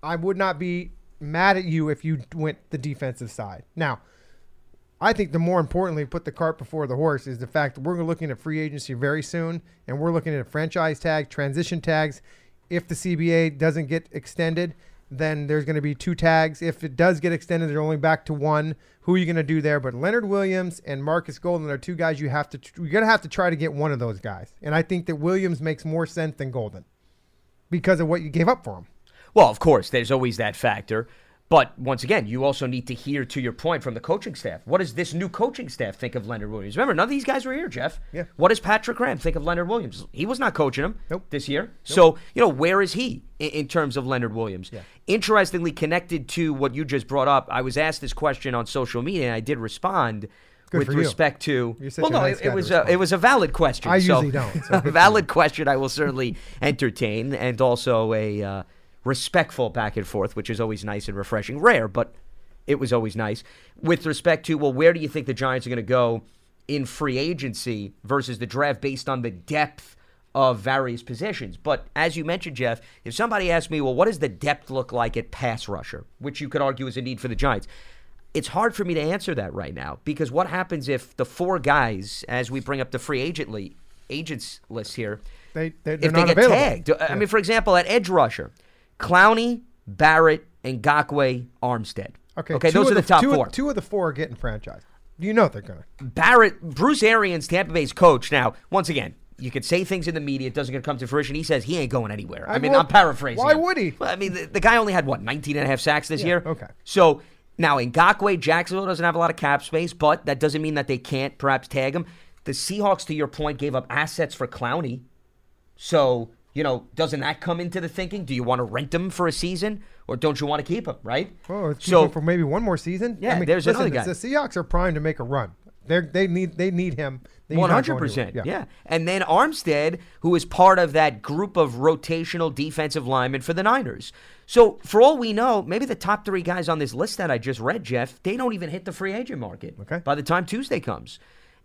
I would not be mad at you if you went the defensive side. Now, I think the more importantly, put the cart before the horse is the fact that we're looking at free agency very soon, and we're looking at franchise tag, transition tags. If the CBA doesn't get extended, then there's going to be two tags. If it does get extended, they're only back to one. Who are you going to do there? But Leonard Williams and Marcus Golden are two guys you have to. You're going to have to try to get one of those guys, and I think that Williams makes more sense than Golden because of what you gave up for him. Well, of course, there's always that factor. But once again, you also need to hear to your point from the coaching staff. What does this new coaching staff think of Leonard Williams? Remember, none of these guys were here, Jeff. Yeah. What does Patrick Graham think of Leonard Williams? He was not coaching him Nope. this year. So, you know, where is he in, in terms of Leonard Williams? Yeah. Interestingly, connected to what you just brought up, I was asked this question on social media, and I did respond Good with respect to. Well, no, nice it, it was a, it was a valid question. I so- usually don't, so a valid question. I will certainly entertain, and also a uh, respectful back and forth, which is always nice and refreshing. Rare, but it was always nice. With respect to, well, where do you think the Giants are going to go in free agency versus the draft based on the depth of various positions? But as you mentioned, Jeff, if somebody asked me, well, what does the depth look like at pass rusher, which you could argue is a need for the Giants? It's hard for me to answer that right now because what happens if the four guys, as we bring up the free agently agents list here, They they if they're not get available. tagged. I mean, for example, at edge rusher, Clowney, Barrett, and Ngakoue, Armstead. Okay, okay, those are the, top two, four. Two of the four are getting franchised. You know they're gonna. Barrett, Bruce Arians, Tampa Bay's coach. Now, once again, you could say things in the media, it doesn't come to fruition. He says he ain't going anywhere. I, I mean, I'm paraphrasing. why him. would he? Well, I mean, the, the guy only had, what, 19 and a half sacks this Yeah, year? okay. So now in Ngakoue, Jacksonville doesn't have a lot of cap space, but that doesn't mean that they can't perhaps tag him. The Seahawks, to your point, gave up assets for Clowney. So, you know, doesn't that come into the thinking? Do you want to rent him for a season or don't you want to keep him, right? Oh, so, for maybe one more season. Yeah, I mean, there's listen, another guy. The Seahawks are primed to make a run. They they need they need him. One hundred percent, yeah. And then Armstead, who is part of that group of rotational defensive linemen for the Niners. So for all we know, maybe the top three guys on this list that I just read, Jeff, they don't even hit the free agent market. Okay. By the time Tuesday comes,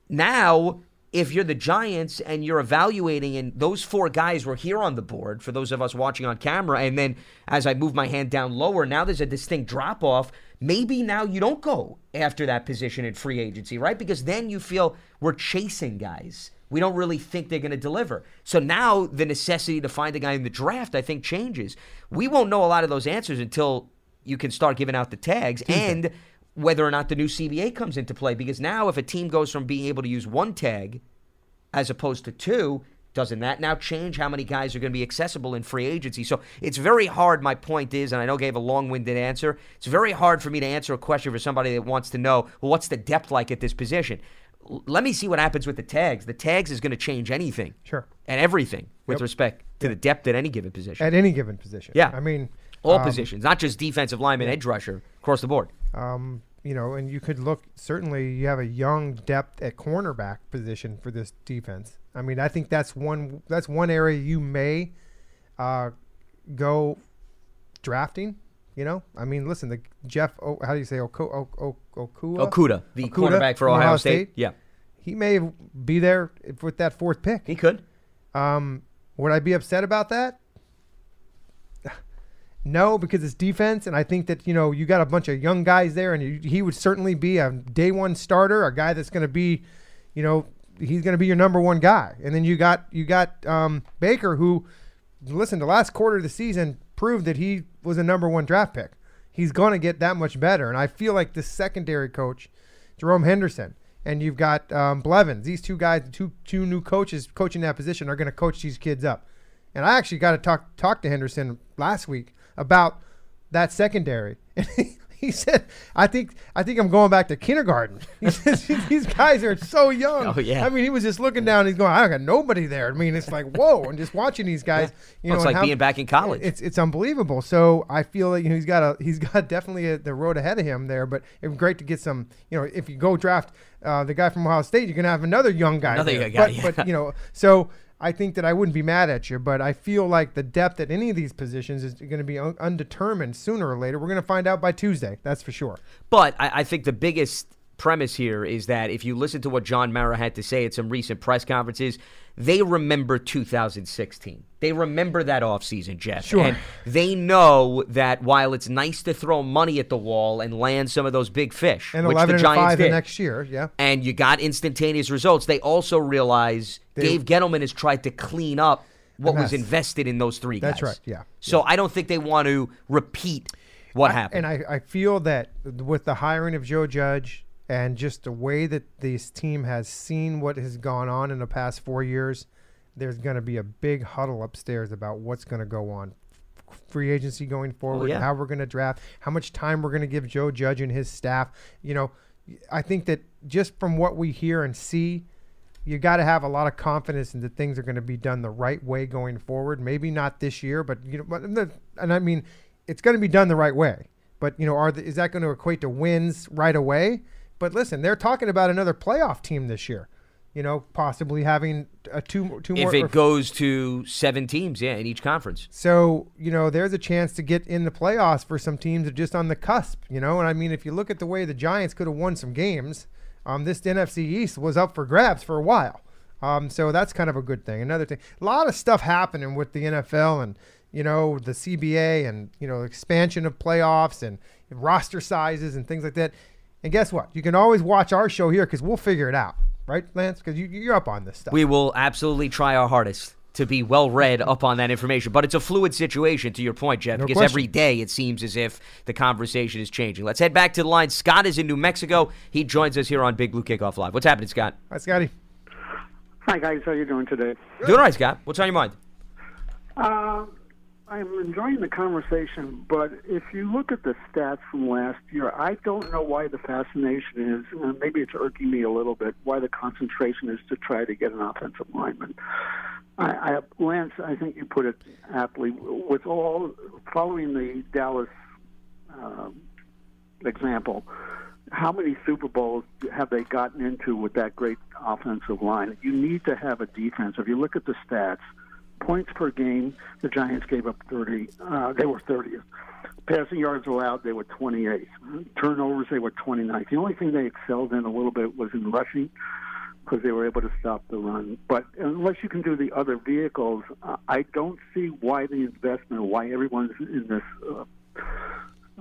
now if you're the Giants and you're evaluating, and those four guys were here on the board for those of us watching on camera, and then as I move my hand down lower, now there's a distinct drop off. Maybe now you don't go after that position in free agency, right? Because then you feel we're chasing guys. We don't really think they're going to deliver. So now the necessity to find a guy in the draft, I think, changes. We won't know a lot of those answers until you can start giving out the tags and whether or not the new CBA comes into play. Because now, if a team goes from being able to use one tag as opposed to two, doesn't that now change how many guys are going to be accessible in free agency? So it's very hard. My point is, and I know I gave a long winded answer, it's very hard for me to answer a question for somebody that wants to know, well, what's the depth like at this position? L- Let me see what happens with the tags. The tags is going to change anything Sure. and everything with Yep. respect to the depth at any given position. At any given position. Yeah. I mean, All um, positions, not just defensive lineman, edge rusher, across the board. Um, you know, and you could look. Certainly, you have a young depth at cornerback position for this defense. I mean, I think that's one. That's one area you may uh, go drafting. You know, I mean, listen, the Jeff. O, how do you say Oko, o, o, Okua? Okudah, the Okudah quarterback for Ohio, Ohio State. State. Yeah, He may be there with that fourth pick. he could. Um, would I be upset about that? No, because it's defense, and I think that you know you got a bunch of young guys there, and he would certainly be a day one starter, a guy that's going to be, you know, he's going to be your number one guy. And then you got you got um, Baker, who, listen, the last quarter of the season proved that he was a number one draft pick. He's going to get that much better, and I feel like the secondary coach, Jerome Henderson, and you've got um, Blevins. These two guys, two two new coaches coaching that position, are going to coach these kids up. And I actually got to talk talk to Henderson last week about that secondary. And he said, "I think I think I'm going back to kindergarten." He says, "These guys are so young." Oh, yeah. I mean, he was just looking down. He's going, "I got nobody there." I mean, it's like whoa, and just watching these guys. You Well, know, it's like how- being back in college. It's it's unbelievable. So I feel that you know he's got a he's got definitely a, the road ahead of him there. But it's great to get some. You know, if you go draft uh, the guy from Ohio State, you're gonna have another young guy. Another young guy, But, yeah. but you know, so. I think that I wouldn't be mad at you, but I feel like the depth at any of these positions is going to be un- undetermined sooner or later. We're going to find out by Tuesday. That's for sure. But I, I think the biggest premise here is that if you listen to what John Mara had to say at some recent press conferences, they remember 2016. They remember that offseason, Jeff. Sure. And they know that while it's nice to throw money at the wall and land some of those big fish, And which 11 the and Giants 5 the did, next year. Yeah. and you got instantaneous results, they also realize They- Dave Gettleman has tried to clean up what was invested in those three guys. That's right, yeah. So I don't think they want to repeat what I- happened. And I, I feel that with the hiring of Joe Judge and just the way that this team has seen what has gone on in the past four years, there's going to be a big huddle upstairs about what's going to go on. Free agency going oh, forward, yeah. how we're going to draft, how much time we're going to give Joe Judge and his staff. You know, I think that just from what we hear and see, you got to have a lot of confidence in that things are going to be done the right way going forward. Maybe not this year, but you know, and I mean, it's going to be done the right way. But you know, are the, is that going to equate to wins right away? But listen, they're talking about another playoff team this year. You know, possibly having a two two more. if it goes to seven teams, yeah, in each conference. so, you know, there's a chance to get in the playoffs for some teams that are just on the cusp, you know? And I mean, if you look at the way the Giants could have won some games, um, this NFC East was up for grabs for a while. Um, so that's kind of a good thing. Another thing, a lot of stuff happening with the NFL and, you know, the CBA and, you know, expansion of playoffs and roster sizes and things like that. And guess what? You can always watch our show here because we'll figure it out, right, Lance? Because you, you're up on this stuff. We will absolutely try our hardest to be well read up on that information. But it's a fluid situation, to your point, Jeff, No because question. every day it seems as if the conversation is changing. Let's head back to the line. Scott is in New Mexico. He joins us here on Big Blue Kickoff Live. What's happening, Scott? Hi, Scotty. Hi guys, how you doing today? Doing all right, Scott. What's on your mind? Uh, I'm enjoying the conversation, but if you look at the stats from last year, I don't know why the fascination is. Uh, maybe it's irking me a little bit. Why the concentration is to try to get an offensive lineman. I, I, Lance, I think you put it aptly. With all following the Dallas um example, how many Super Bowls have they gotten into with that great offensive line? You need to have a defense. If you look at the stats, points per game, the Giants gave up 30. Uh, they were 30th. Passing yards allowed, they were 28th. Turnovers, they were 29th. The only thing they excelled in a little bit was in rushing because they were able to stop the run. But unless you can do the other vehicles, uh, I don't see why the investment, why everyone's in this uh,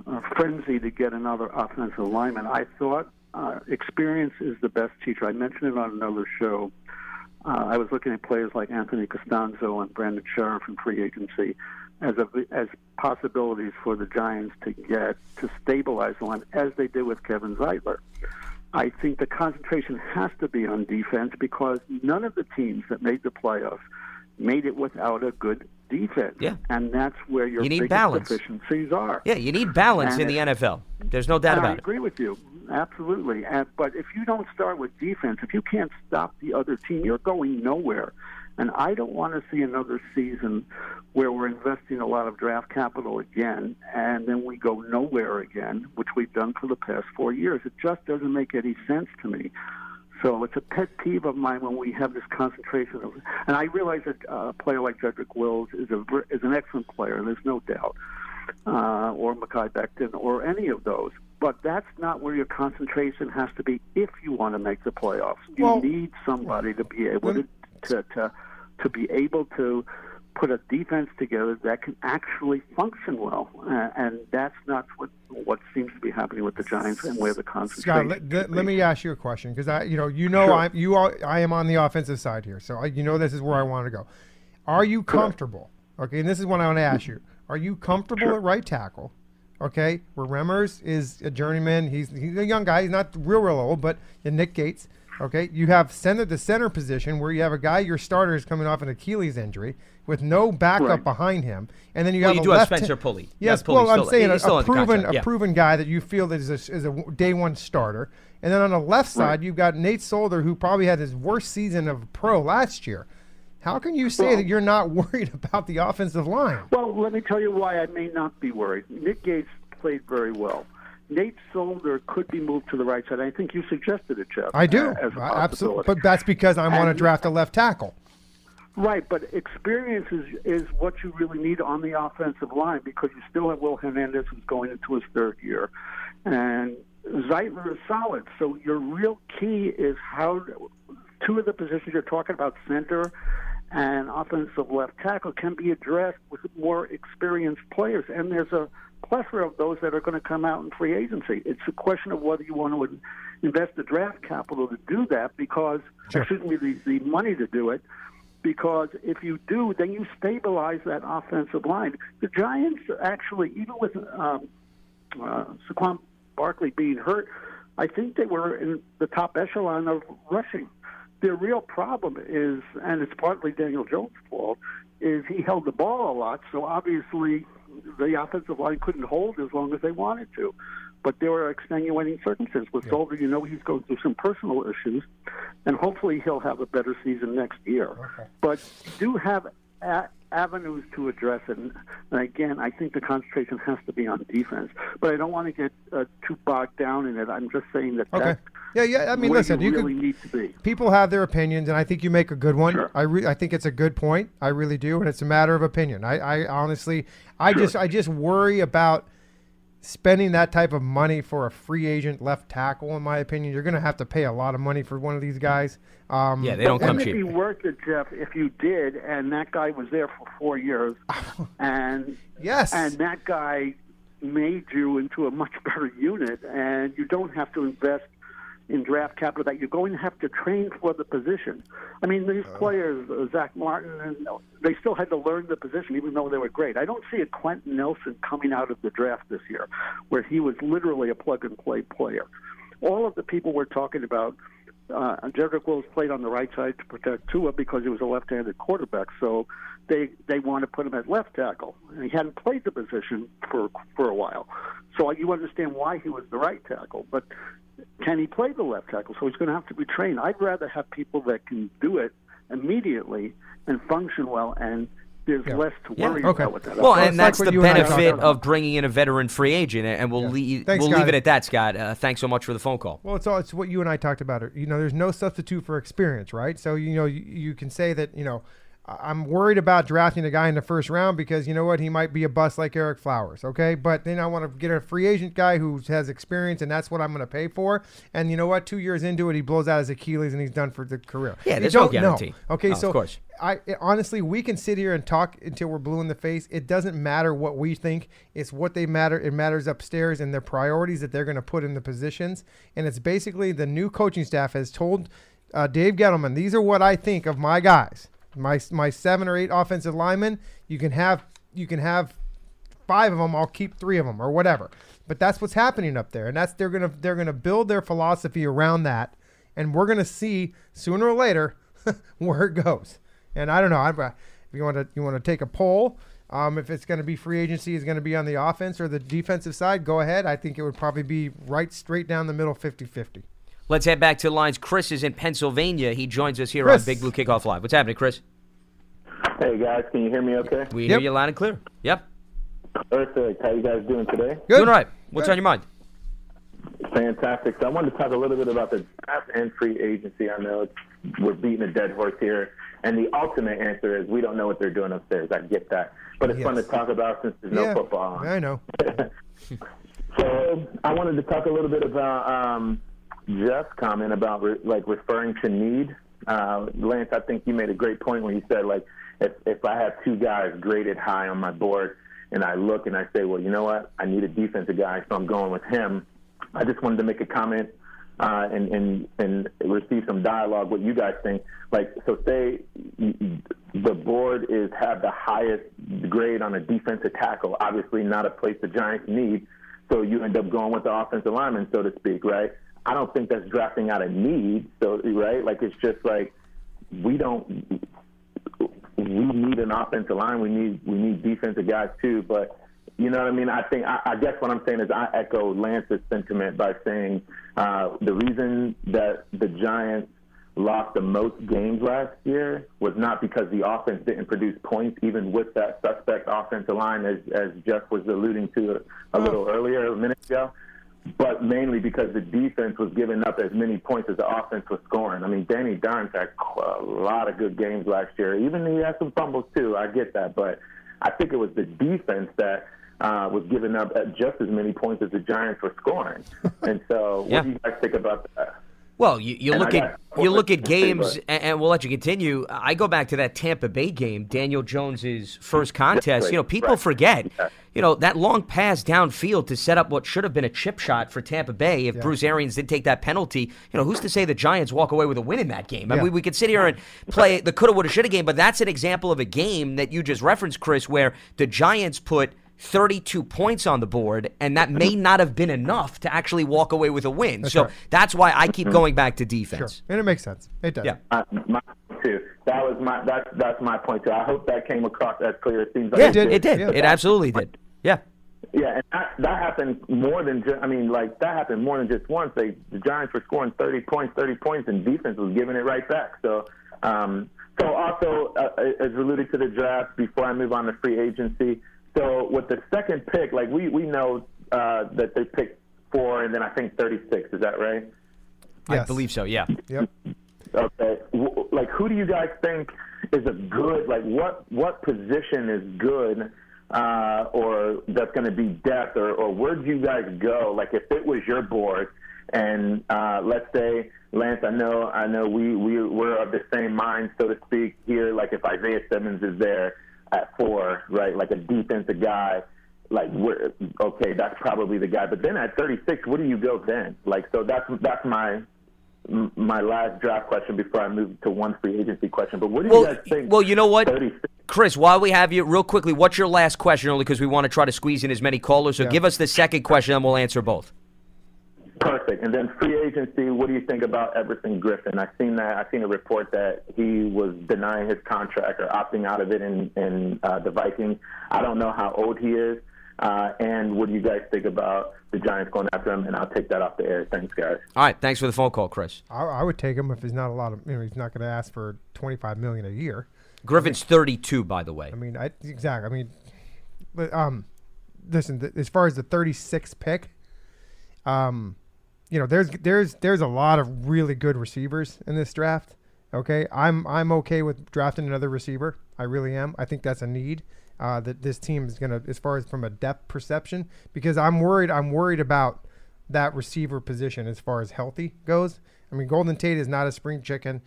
uh, frenzy to get another offensive lineman. I thought uh, experience is the best teacher. I mentioned it on another show. Uh, I was looking at players like Anthony Castonzo and Brandon Scherff in free agency as a, as possibilities for the Giants to get to stabilize the line, as they did with Kevin Zeitler. I think the concentration has to be on defense because none of the teams that made the playoffs made it without a good defense. Yeah. And that's where your You need balance. deficiencies are. Yeah, you need balance And in the NFL. There's no doubt And I about it. I agree with you. Absolutely. And, but if you don't start with defense, if you can't stop the other team, you're going nowhere. And I don't want to see another season where we're investing a lot of draft capital again and then we go nowhere again, which we've done for the past four years. It just doesn't make any sense to me. So it's a pet peeve of mine when we have this concentration of, and I realize that uh, a player like Jedrick Wills is a is an excellent player. There's no doubt, uh, or Mekhi Becton, or any of those. But that's not where your concentration has to be if you want to make the playoffs. You Well- need somebody to be able to, to to to be able to put a defense together that can actually function well, uh, and that's not what what seems to be happening with the Giants and where the Scott, concentration. let, let, let me ask you a question because I, you know, you know, Sure. I, you are, I am on the offensive side here, so I, you know, this is where I want to go. Are you comfortable? Okay, and this is what I want to ask you: Are you comfortable Sure. at right tackle? Okay, where Remmers is a journeyman. He's he's a young guy. He's not real real old, but and Nick Gates. Okay, you have center the center position where you have a guy your starter is coming off an Achilles injury with no backup Right. behind him, and then you Well, have you a do have left Spencer Pulley. Yes, Pulley well, I'm still- saying a, a proven contract, a proven guy that you feel that is a, is a day one starter, and then on the left side you've got Nate Solder who probably had his worst season of pro last year. How can you say Well- that you're not worried about the offensive line? Well, let me tell you why I may not be worried. Nick Gates played very well. Nate Solder could be moved to the right side. I think you suggested it, Jeff. I do, uh, as a I- absolutely, but that's because I want to draft a left tackle. Right, but experience is, is what you really need on the offensive line because you still have Will Hernandez who's going into his third year, and Zeitler is solid. So your real key is how two of the positions you're talking about, center and offensive left tackle, can be addressed with more experienced players, and there's a plethora of those that are going to come out in free agency. It's a question of whether you want to invest the draft capital to do that because, Sure. excuse me, the, the money to do it because if you do, then you stabilize that offensive line. The Giants actually, even with um, uh, Saquon Barkley being hurt, I think they were in the top echelon of rushing. Their real problem is, and it's partly Daniel Jones' fault, is he held the ball a lot. So obviously, the offensive line couldn't hold as long as they wanted to. But there were extenuating circumstances. With Solder, you know, he's going through some personal issues, and hopefully he'll have a better season next year. But do have a- avenues to address it. And and again, I think the concentration has to be on defense. But I don't want to get uh, too bogged down in it. I'm just saying that Okay. that's Yeah, yeah. I mean, listen, you you really could need to be. people have their opinions, and I think you make a good one. Sure. I re- I think it's a good point. I really do, and it's a matter of opinion. I, I honestly, I just I just worry about spending that type of money for a free agent left tackle. In my opinion, you're going to have to pay a lot of money for one of these guys. Um, Yeah, they don't come Wouldn't cheap. It'd be worth it, Jeff, if you did, and that guy was there for four years, and Yes. and that guy made you into a much better unit, and you don't have to invest in draft capital that you're going to have to train for the position. I mean, these players, uh, Zack Martin, and they still had to learn the position, even though they were great. I don't see a Quenton Nelson coming out of the draft this year, where he was literally a plug and play player. All of the people we're talking about uh, Jedrick Wills played on the right side to protect Tua because he was a left-handed quarterback. So they they want to put him at left tackle, and he hadn't played the position for for a while. So you understand why he was the right tackle, but can he play the left tackle? So he's going to have to be trained. I'd rather have people that can do it immediately and function well, and there's Yeah. less to Yeah, worry okay. about with that. Well, Well, and that's what the you and I talked benefit of bringing in a veteran free agent, and we'll leave Thanks, we'll leave it at that, Scott. Uh, thanks so much for the phone call. Well, it's all it's what you and I talked about. You know, there's no substitute for experience, right? So you know, you, you can say that you know, I- I'm worried about drafting a guy in the first round because you know what, he might be a bust like Ereck Flowers, okay? But then I want to get a free agent guy who has experience, and that's what I'm going to pay for. And you know what, two years into it, he blows out his Achilles and he's done for the career. Yeah, there's no know. guarantee. Okay, of so course. I it- honestly, we can sit here and talk until we're blue in the face. It doesn't matter what we think; it's what they matter. It matters upstairs and their priorities that they're going to put in the positions. And it's basically the new coaching staff has told uh, Dave Gettleman, "These are what I think of my guys, my my seven or eight offensive linemen. You can have you can have five of them. I'll keep three of them or whatever." But that's what's happening up there, and that's they're gonna they're gonna build their philosophy around that, and we're gonna see sooner or later where it goes. And I don't know. I, if you want to, you want to take a poll. Um, if it's going to be free agency, is going to be on the offense or the defensive side. Go ahead. I think it would probably be right straight down the middle, 50-50. Let's head back to the lines. Chris is in Pennsylvania. He joins us here Chris. on Big Blue Kickoff Live. What's happening, Chris? Hey guys, can you hear me okay? We Yep. hear you loud and clear. Yep. Perfect. How you guys doing today? Good. Doing all right. What's Good. on your mind? Fantastic. So I wanted to talk a little bit about the draft and free agency. I know we're beating a dead horse here, and the ultimate answer is we don't know what they're doing upstairs. I get that, but it's fun to talk about since there's no yeah, football on. I know. So I wanted to talk a little bit about um, Jeff's comment about re- like referring to need. Uh, Lance, I think you made a great point when you said like if if I have two guys graded high on my board and I look and I say, well, you know what, I need a defensive guy, so I'm going with him. I just wanted to make a comment uh, and and and receive some dialogue. What you guys think? Like, so say the board is have the highest grade on a defensive tackle. Obviously, not a place the Giants need. So you end up going with the offensive lineman, so to speak, right? I don't think that's drafting out of need. So right, like it's just like we don't. We need an offensive line. We need we need defensive guys too. But you know what I mean? I think I, I guess what I'm saying is I echo Lance's sentiment by saying uh, the reason that the Giants lost the most games last year was not because the offense didn't produce points, even with that suspect offensive line, as, as Jeff was alluding to a, a little earlier, a minute ago, but mainly because the defense was giving up as many points as the offense was scoring. I mean, Danny Dimes had a lot of good games last year. Even he had some fumbles too. I get that, but I think it was the defense that uh, was giving up just as many points as the Giants were scoring. And so, what do you guys think about that? Well, you, you look at you look at corporate to say, games, and, and we'll let you continue. I go back to that Tampa Bay game, Daniel Jones's first contest. right, You know, people right. forget. Yeah. You know that long pass downfield to set up what should have been a chip shot for Tampa Bay. If Bruce Arians did take that penalty, you know, who's to say the Giants walk away with a win in that game? I Yeah. mean, we could sit here and play the coulda, woulda, shoulda game, but that's an example of a game that you just referenced, Chris, where the Giants put. 32 points on the board, and that may not have been enough to actually walk away with a win. so right. that's why I keep going back to defense. Sure, defense. and it makes sense. It does. Yeah. Uh, my too. That was my that's that's my point too. I hope that came across as clear. It seems like Yeah, It did. It did. Yeah. It absolutely did. Yeah. Yeah, and that, that happened more than just. I mean, like that happened more than just once. They the Giants were scoring thirty points, thirty points, and defense was giving it right back. So, um, so also uh, as alluded to the draft before I move on to free agency. So with the second pick, like we we know uh, that they picked four, and then I think thirty six. Is that right? I believe so. Yeah. Yep. Okay. W- Like, who do you guys think is a good? Like, what what position is good, uh, or that's going to be depth, or or where'd you guys go? Like, if it was your board, and uh, let's say Lance, I know I know we we we're of the same mind, so to speak. Here, like if Isaiah Simmons is there at four, right? Like a defensive guy. Like we're okay, that's probably the guy. But then at 36, where do you go then? Like so, that's that's my my last draft question before I move to one free agency question. But what do you Well, guys think? well, you know what? 36 Chris, while we have you, real quickly, what's your last question? Only because we want to try to squeeze in as many callers. So Yeah. give us the second question, and we'll answer both. Perfect. And then free agency. What do you think about Everson Griffen? I've seen that. I've seen a report that he was denying his contract or opting out of it in in uh, the Vikings. I don't know how old he is. Uh, and what do you guys think about the Giants going after him? And I'll take that off the air. Thanks, guys. All right. Thanks for the phone call, Chris. I, I would take him if he's not a lot of. You know, he's not going to ask for twenty five million a year. Griffen's 32, by the way. I mean, I exactly. I mean, but, um, listen. Th- as far as the thirty six pick, um, you know, there's there's there's a lot of really good receivers in this draft. Okay, I'm I'm okay with drafting another receiver. I really am. I think that's a need uh, that this team is gonna, as far as from a depth perception, because I'm worried. I'm worried about that receiver position as far as healthy goes. I mean, Golden Tate is not a spring chicken.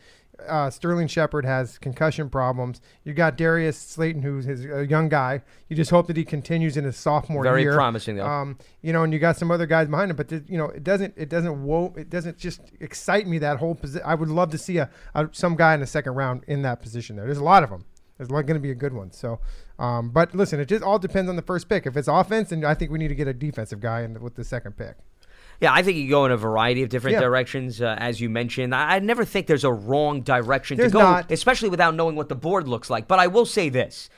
Uh, Sterling Shepard has concussion problems. You got Darius Slayton, who's his, a young guy. You just hope that he continues in his sophomore Very year. Very promising, though. Um, you know, and you got some other guys behind him, but th- you know, it doesn't, it doesn't, wo- it doesn't just excite me that whole position. I would love to see a, a some guy in the second round in that position. There, there's a lot of them. There's going to be a good one. So, um, but listen, it just all depends on the first pick. If it's offense, then I think we need to get a defensive guy in the, with the second pick. Yeah, I think you go in a variety of different Yeah. directions, uh, as you mentioned. I, I never think there's a wrong direction There's to go, not. especially without knowing what the board looks like. But I will say this.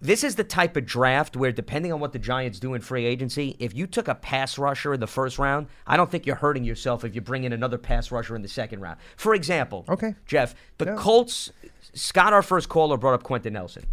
This is the type of draft where, depending on what the Giants do in free agency, if you took a pass rusher in the first round, I don't think you're hurting yourself if you bring in another pass rusher in the second round. For example, Okay. Jeff, the Yeah. Colts, Scott, our first caller, brought up Quenton Nelson.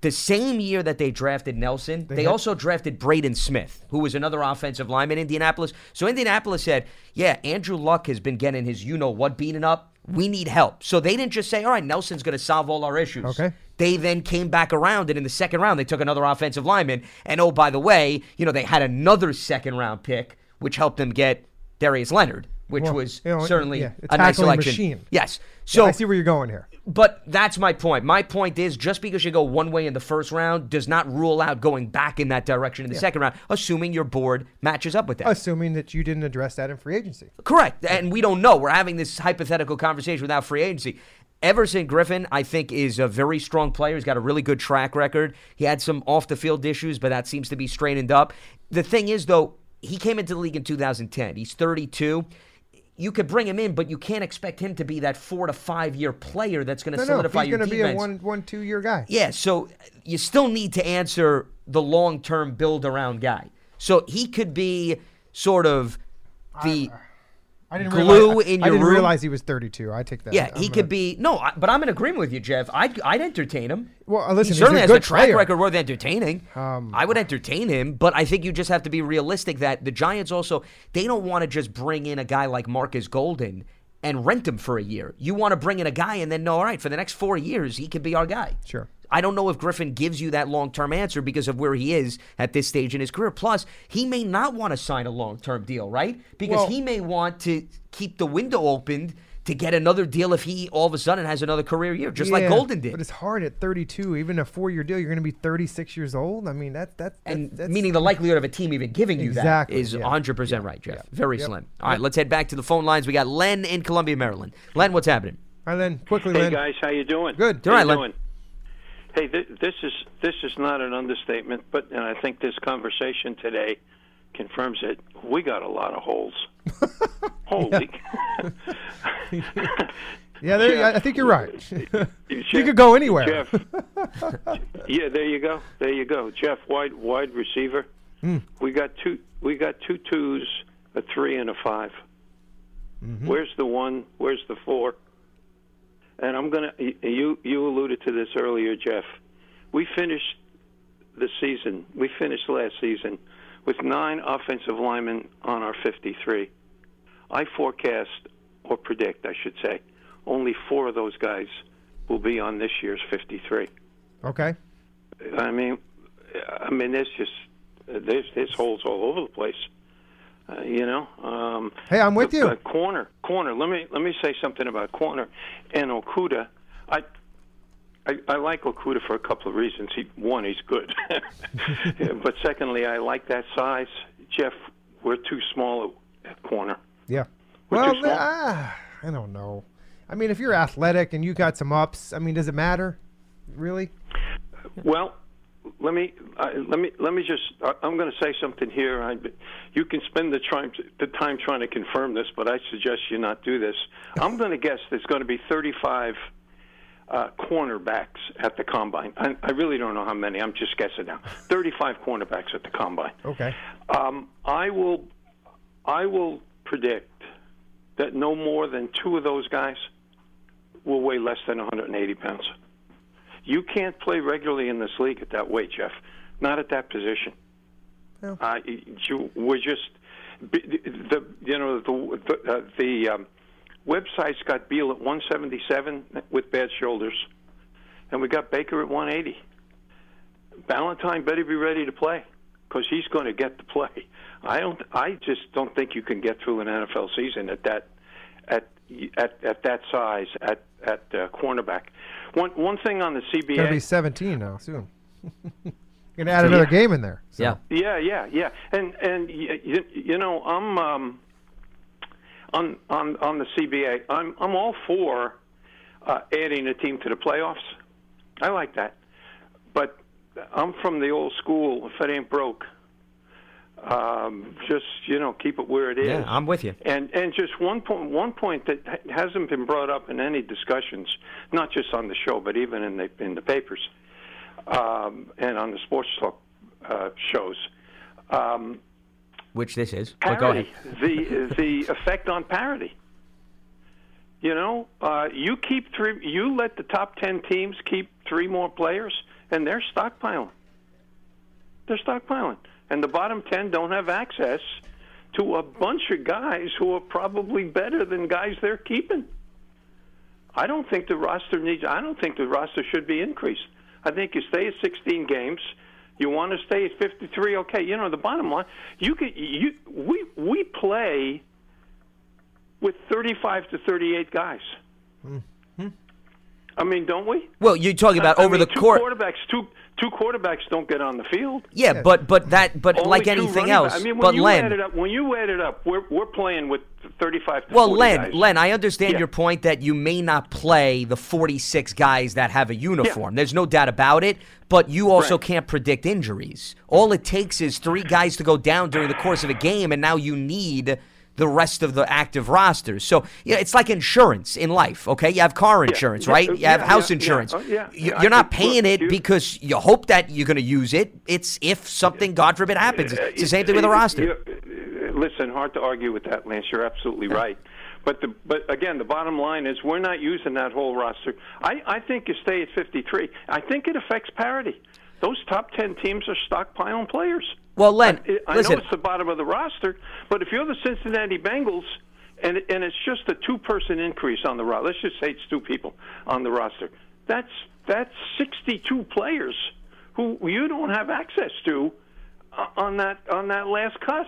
The same year that they drafted Nelson, they, had- also drafted Braden Smith, who was another offensive lineman in Indianapolis. So Indianapolis said, Yeah, Andrew Luck has been getting his you know what beaten up. We need help. So they didn't just say, All right, Nelson's going to solve all our issues. Okay. They then came back around, and in the second round, they took another offensive lineman. And oh, by the way, you know, they had another second round pick, which helped them get Darius Leonard, which Well, was you know, certainly yeah, a a nice selection. machine. Yes. So I see where you're going here. but that's my point. My point is just because you go one way in the first round does not rule out going back in that direction in the second round, assuming your board matches up with that. Assuming that you didn't address that in free agency. Correct. And we don't know. We're having this hypothetical conversation without free agency. Everson Griffen, I think, is a very strong player. He's got a really good track record. He had some off the field issues, but that seems to be straightened up. The thing is, though, he came into the league in 2010. He's 32. You could bring him in, but you can't expect him to be that four to five year player that's going to No, no, solidify he's your going to be a one, one, two year guy. Yeah, so you still need to answer the long term build around guy. So he could be sort of the I didn't glue realize, in I your didn't room. realize he was 32. I take that. yeah. I'm He gonna- could be no, I, but I'm in agreement with you, Jeff. I'd I'd entertain him. Well, uh, listen, he certainly a has good a track player. record worth entertaining. Um, I would entertain him, but I think you just have to be realistic that the Giants also they don't want to just bring in a guy like Marcus Golden and rent him for a year. You want to bring in a guy and then know, all right, for the next four years he could be our guy. Sure. I don't know if Griffen gives you that long term answer because of where he is at this stage in his career. Plus, he may not want to sign a long term deal, right? Because Well- he may want to keep the window opened to get another deal if he all of a sudden has another career year, just like Golden did. But it's hard at 32, even a four year deal. You're going to be 36 years old. I mean, that, that, that and that's, meaning the likelihood of a team even giving you Exactly, that is yeah. 100% right, Jeff. yeah. Very Yep. slim. All right, let's head back to the phone lines. We got Len in Columbia, Maryland. Len, what's happening? All right, then quickly, Len. Hey guys, how you doing? Good. All How right, you Len. doing? Hey, th- this is this is not an understatement, but and I think this conversation today confirms it. We got a lot of holes. Holy. Yeah, there, Jeff. I think you're right. you could go anywhere. Jeff. yeah, there you go. There you go. Jeff, wide wide receiver. Hmm. We got two. We got two twos, a three, and a 5 Mm-hmm. Where's the one? Where's the four? And I'm gonna. You you alluded to this earlier, Jeff. We finished the season. We finished last season with nine offensive linemen on our 53. I forecast or predict, I should say, only four of those guys will be on this year's 53. Okay. I mean, I mean, there's just there's there's holes all over the place. Uh, you know. Um, Hey, I'm with the- you. uh, corner, corner. Let me let me say something about corner and Okudah. I. I, I like Okudah for a couple of reasons. He, one, he's good, Yeah, but secondly, I like that size. Jeff, we're too small at, corner. Yeah. We're Well, ah, I don't know. I mean, if you're athletic and you got some ups, I mean, does it matter? Really? Well, let me uh, let me let me just. I I'm going to say something here. I, you can spend the time the time trying to confirm this, but I suggest you not do this. I'm going to guess there's going to be 35 uh, cornerbacks at the combine. I, I really don't know how many. I'm just guessing now. 35 cornerbacks at the combine. Okay. Um, I will I will predict that no more than two of those guys will weigh less than 180 pounds. You can't play regularly in this league at that weight, Jeff. Not at that position. No. Uh, you, we're just the, the you know the the, uh, the um, website's got Beal at 177 with bad shoulders, and we got Baker at 180. Valentine better be ready to play because he's going to get to play. I don't. I just don't think you can get through an NFL season at that at at at that size at at uh, cornerback. One one thing on the CBA. Gonna be 17 now soon. Gonna add another game in there. So. Yeah. Yeah, yeah, yeah. And and y- you, you know, I'm um, on on on the CBA. I'm I'm all for uh, adding a team to the playoffs. I like that, but I'm from the old school. If it ain't broke, um, just you know, keep it where it is. Yeah, I'm with you. And and just one point one point that hasn't been brought up in any discussions, not just on the show, but even in the in the papers um, and on the sports talk uh, shows. Um, Which this is. Ahead. the the effect on parity. You know, uh, you keep three. You let the top ten teams keep three more players, and they're stockpiling. They're stockpiling, and the bottom ten don't have access to a bunch of guys who are probably better than guys they're keeping. I don't think the roster needs. I don't think the roster should be increased. I think you stay at 16 games. You want to stay at 53? Okay. You know the bottom line. You could. You we we play with 35 to 38 guys. Mm-hmm. I mean, don't we? Well, you're talking about I over mean, the two court. quarterbacks. Two two quarterbacks don't get on the field. Yeah, but but that but Only like anything else. backs. I mean, when but you Len, add it up, when you add it up, we're we're playing with 35 to Well, 40 Len, guys. Len, I understand Yeah. your point that you may not play the 46 guys that have a uniform. There's no doubt about it, but you also Right. can't predict injuries. All it takes is three guys to go down during the course of a game, and now you need the rest of the active rosters. So yeah, it's like insurance in life. Okay, you have car insurance, Yeah. right? Yeah. You have Yeah. house insurance. Yeah. Oh, yeah. You-. You're not paying it you- because you hope that you're going to use it. It's if something, God forbid, happens. It's the same thing with a roster. Listen, hard to argue with that, Lance. You're absolutely right. But the but again, the bottom line is we're not using that whole roster. I I think you stay at 53. I think it affects parity. Those top 10 teams are stockpiling players. Well, Len, I, I listen. know it's the bottom of the roster, but if you're the Cincinnati Bengals and and it's just a two-person increase on the roster, let's just say it's two people on the roster. That's that's 62 players who you don't have access to uh, on that on that last cut.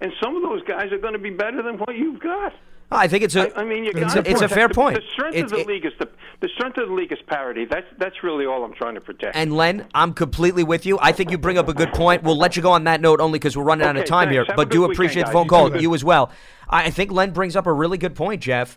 And some of those guys are going to be better than what you've got. I think it's a. I, I mean, you it's a, it's a fair point. The strength It's- of the it- league is the the strength of the league is parity. That's that's really all I'm trying to protect. And Len, I'm completely with you. I think you bring up a good point. We'll let you go on that note only because we're running out of time thanks. here. Have But do weekend, appreciate the phone call. You as well. I think Len brings up a really good point, Jeff.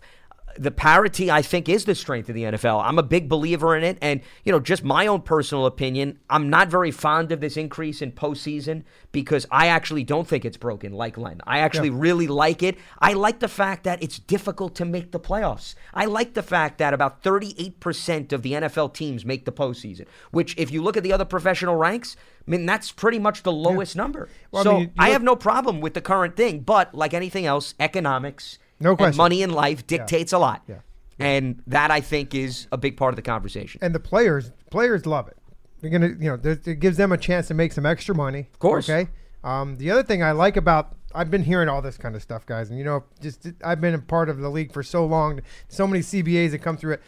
The parity, I think, is the strength of the NFL. I'm a big believer in it. And, you know, just my own personal opinion, I'm not very fond of this increase in postseason because I actually don't think it's broken like Len. I actually really like it. I like the fact that it's difficult to make the playoffs. I like the fact that about 38% of the NFL teams make the postseason, which, if you look at the other professional ranks, I mean, that's pretty much the lowest number. Well, I so mean, you- you I have no problem with the current thing. But like anything else, economics No and question. money in life dictates a lot. Yeah. And that, I think, is a big part of the conversation. and the players players love it. They're gonna, you know, it gives them a chance to make some extra money. Of course. Okay. Um, the other thing I like about I've been hearing all this kind of stuff, guys, and you know, just I've been a part of the league for so long. So many CBAs that come through it.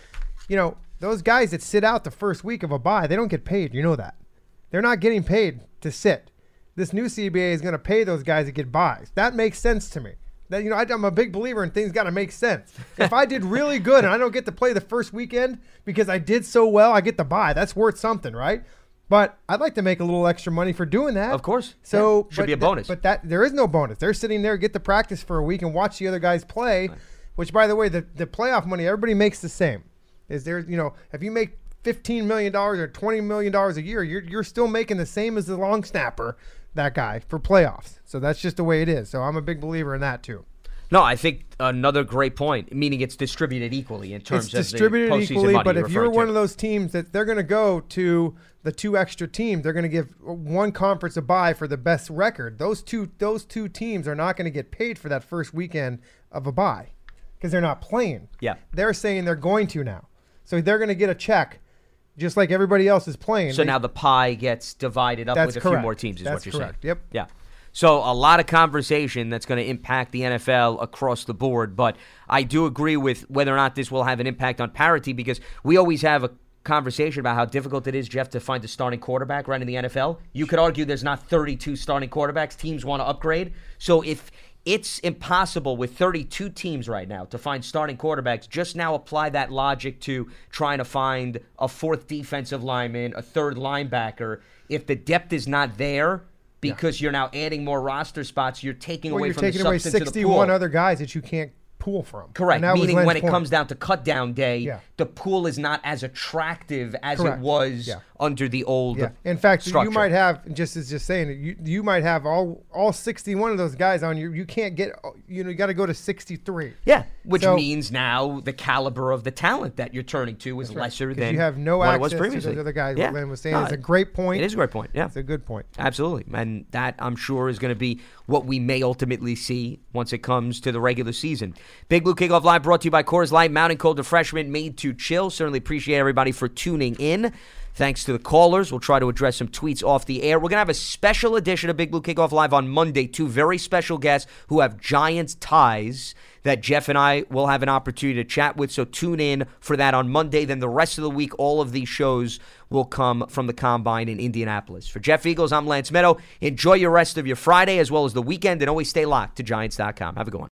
You know, those guys that sit out the first week of a bye, they don't get paid. You know that. They're not getting paid to sit. This new CBA is going to pay those guys that get byes. That makes sense to me. That you know, I, I'm a big believer in things got to make sense. If I did really good and I don't get to play the first weekend because I did so well, I get the bye. That's worth something, right? But I'd like to make a little extra money for doing that. Of course. So Yeah. Should but be a th- bonus. but that there is no bonus. They're sitting there, get the practice for a week, and watch the other guys play. Which, by the way, the the playoff money everybody makes the same. Is there you know if you make fifteen million dollars or twenty million dollars a year, you're you're still making the same as the long snapper, that guy for playoffs. So that's just the way it is. So I'm a big believer in that too. No, I think another great point, meaning it's distributed equally in terms It's of distributed the postseason equally, money but if you're referring one to. of those teams that they're going to go to the two extra teams, they're going to give one conference a bye for the best record. Those two those two teams are not going to get paid for that first weekend of a bye because they're not playing. Yeah. they're saying they're going to now, so they're going to get a check, just like everybody else is playing. So They- now the pie gets divided up with a few more teams, is That's what you're correct. saying. Yep. Yeah. So a lot of conversation that's going to impact the NFL across the board, but I do agree with whether or not this will have an impact on parity because we always have a conversation about how difficult it is, Jeff, to find a starting quarterback right in the NFL. You could argue there's not 32 starting quarterbacks. Teams want to upgrade. So if it's impossible with 32 teams right now to find starting quarterbacks. Just now apply that logic to trying to find a fourth defensive lineman, a third linebacker. If the depth is not there because you're now adding more roster spots, you're taking well, away you're from taking the away substance of the 61 pool. other guys that you can't pull from. Correct. Meaning when it point. comes down to cut down day, Yeah. the pool is not as attractive as Correct. it was Yeah. Under the old Yeah. In fact, structure. you might have just as just saying you you might have all all 61 of those guys on you. You can't get you know you got to go to 63. Yeah, which So- means now the caliber of the talent that you're turning to is lesser 'Cause than you have no access to those other guys. Yeah. What Len was saying No, it's a great point. It is a great point. Yeah, It's a good point. Absolutely. And that, I'm sure, is going to be what we may ultimately see once it comes to the regular season. Big Blue Kickoff Live brought to you by Coors Light, Mountain Cold Refreshment made to chill. Certainly appreciate everybody for tuning in. Thanks to the callers. We'll try to address some tweets off the air. We're going to have a special edition of Big Blue Kickoff Live on Monday. Two very special guests who have Giants ties that Jeff and I will have an opportunity to chat with. So tune in for that on Monday. Then the rest of the week, all of these shows will come from the Combine in Indianapolis. For Jeff Feagles, I'm Lance Medow. Enjoy your rest of your Friday as well as the weekend, and always stay locked to Giants.com. Have a good one.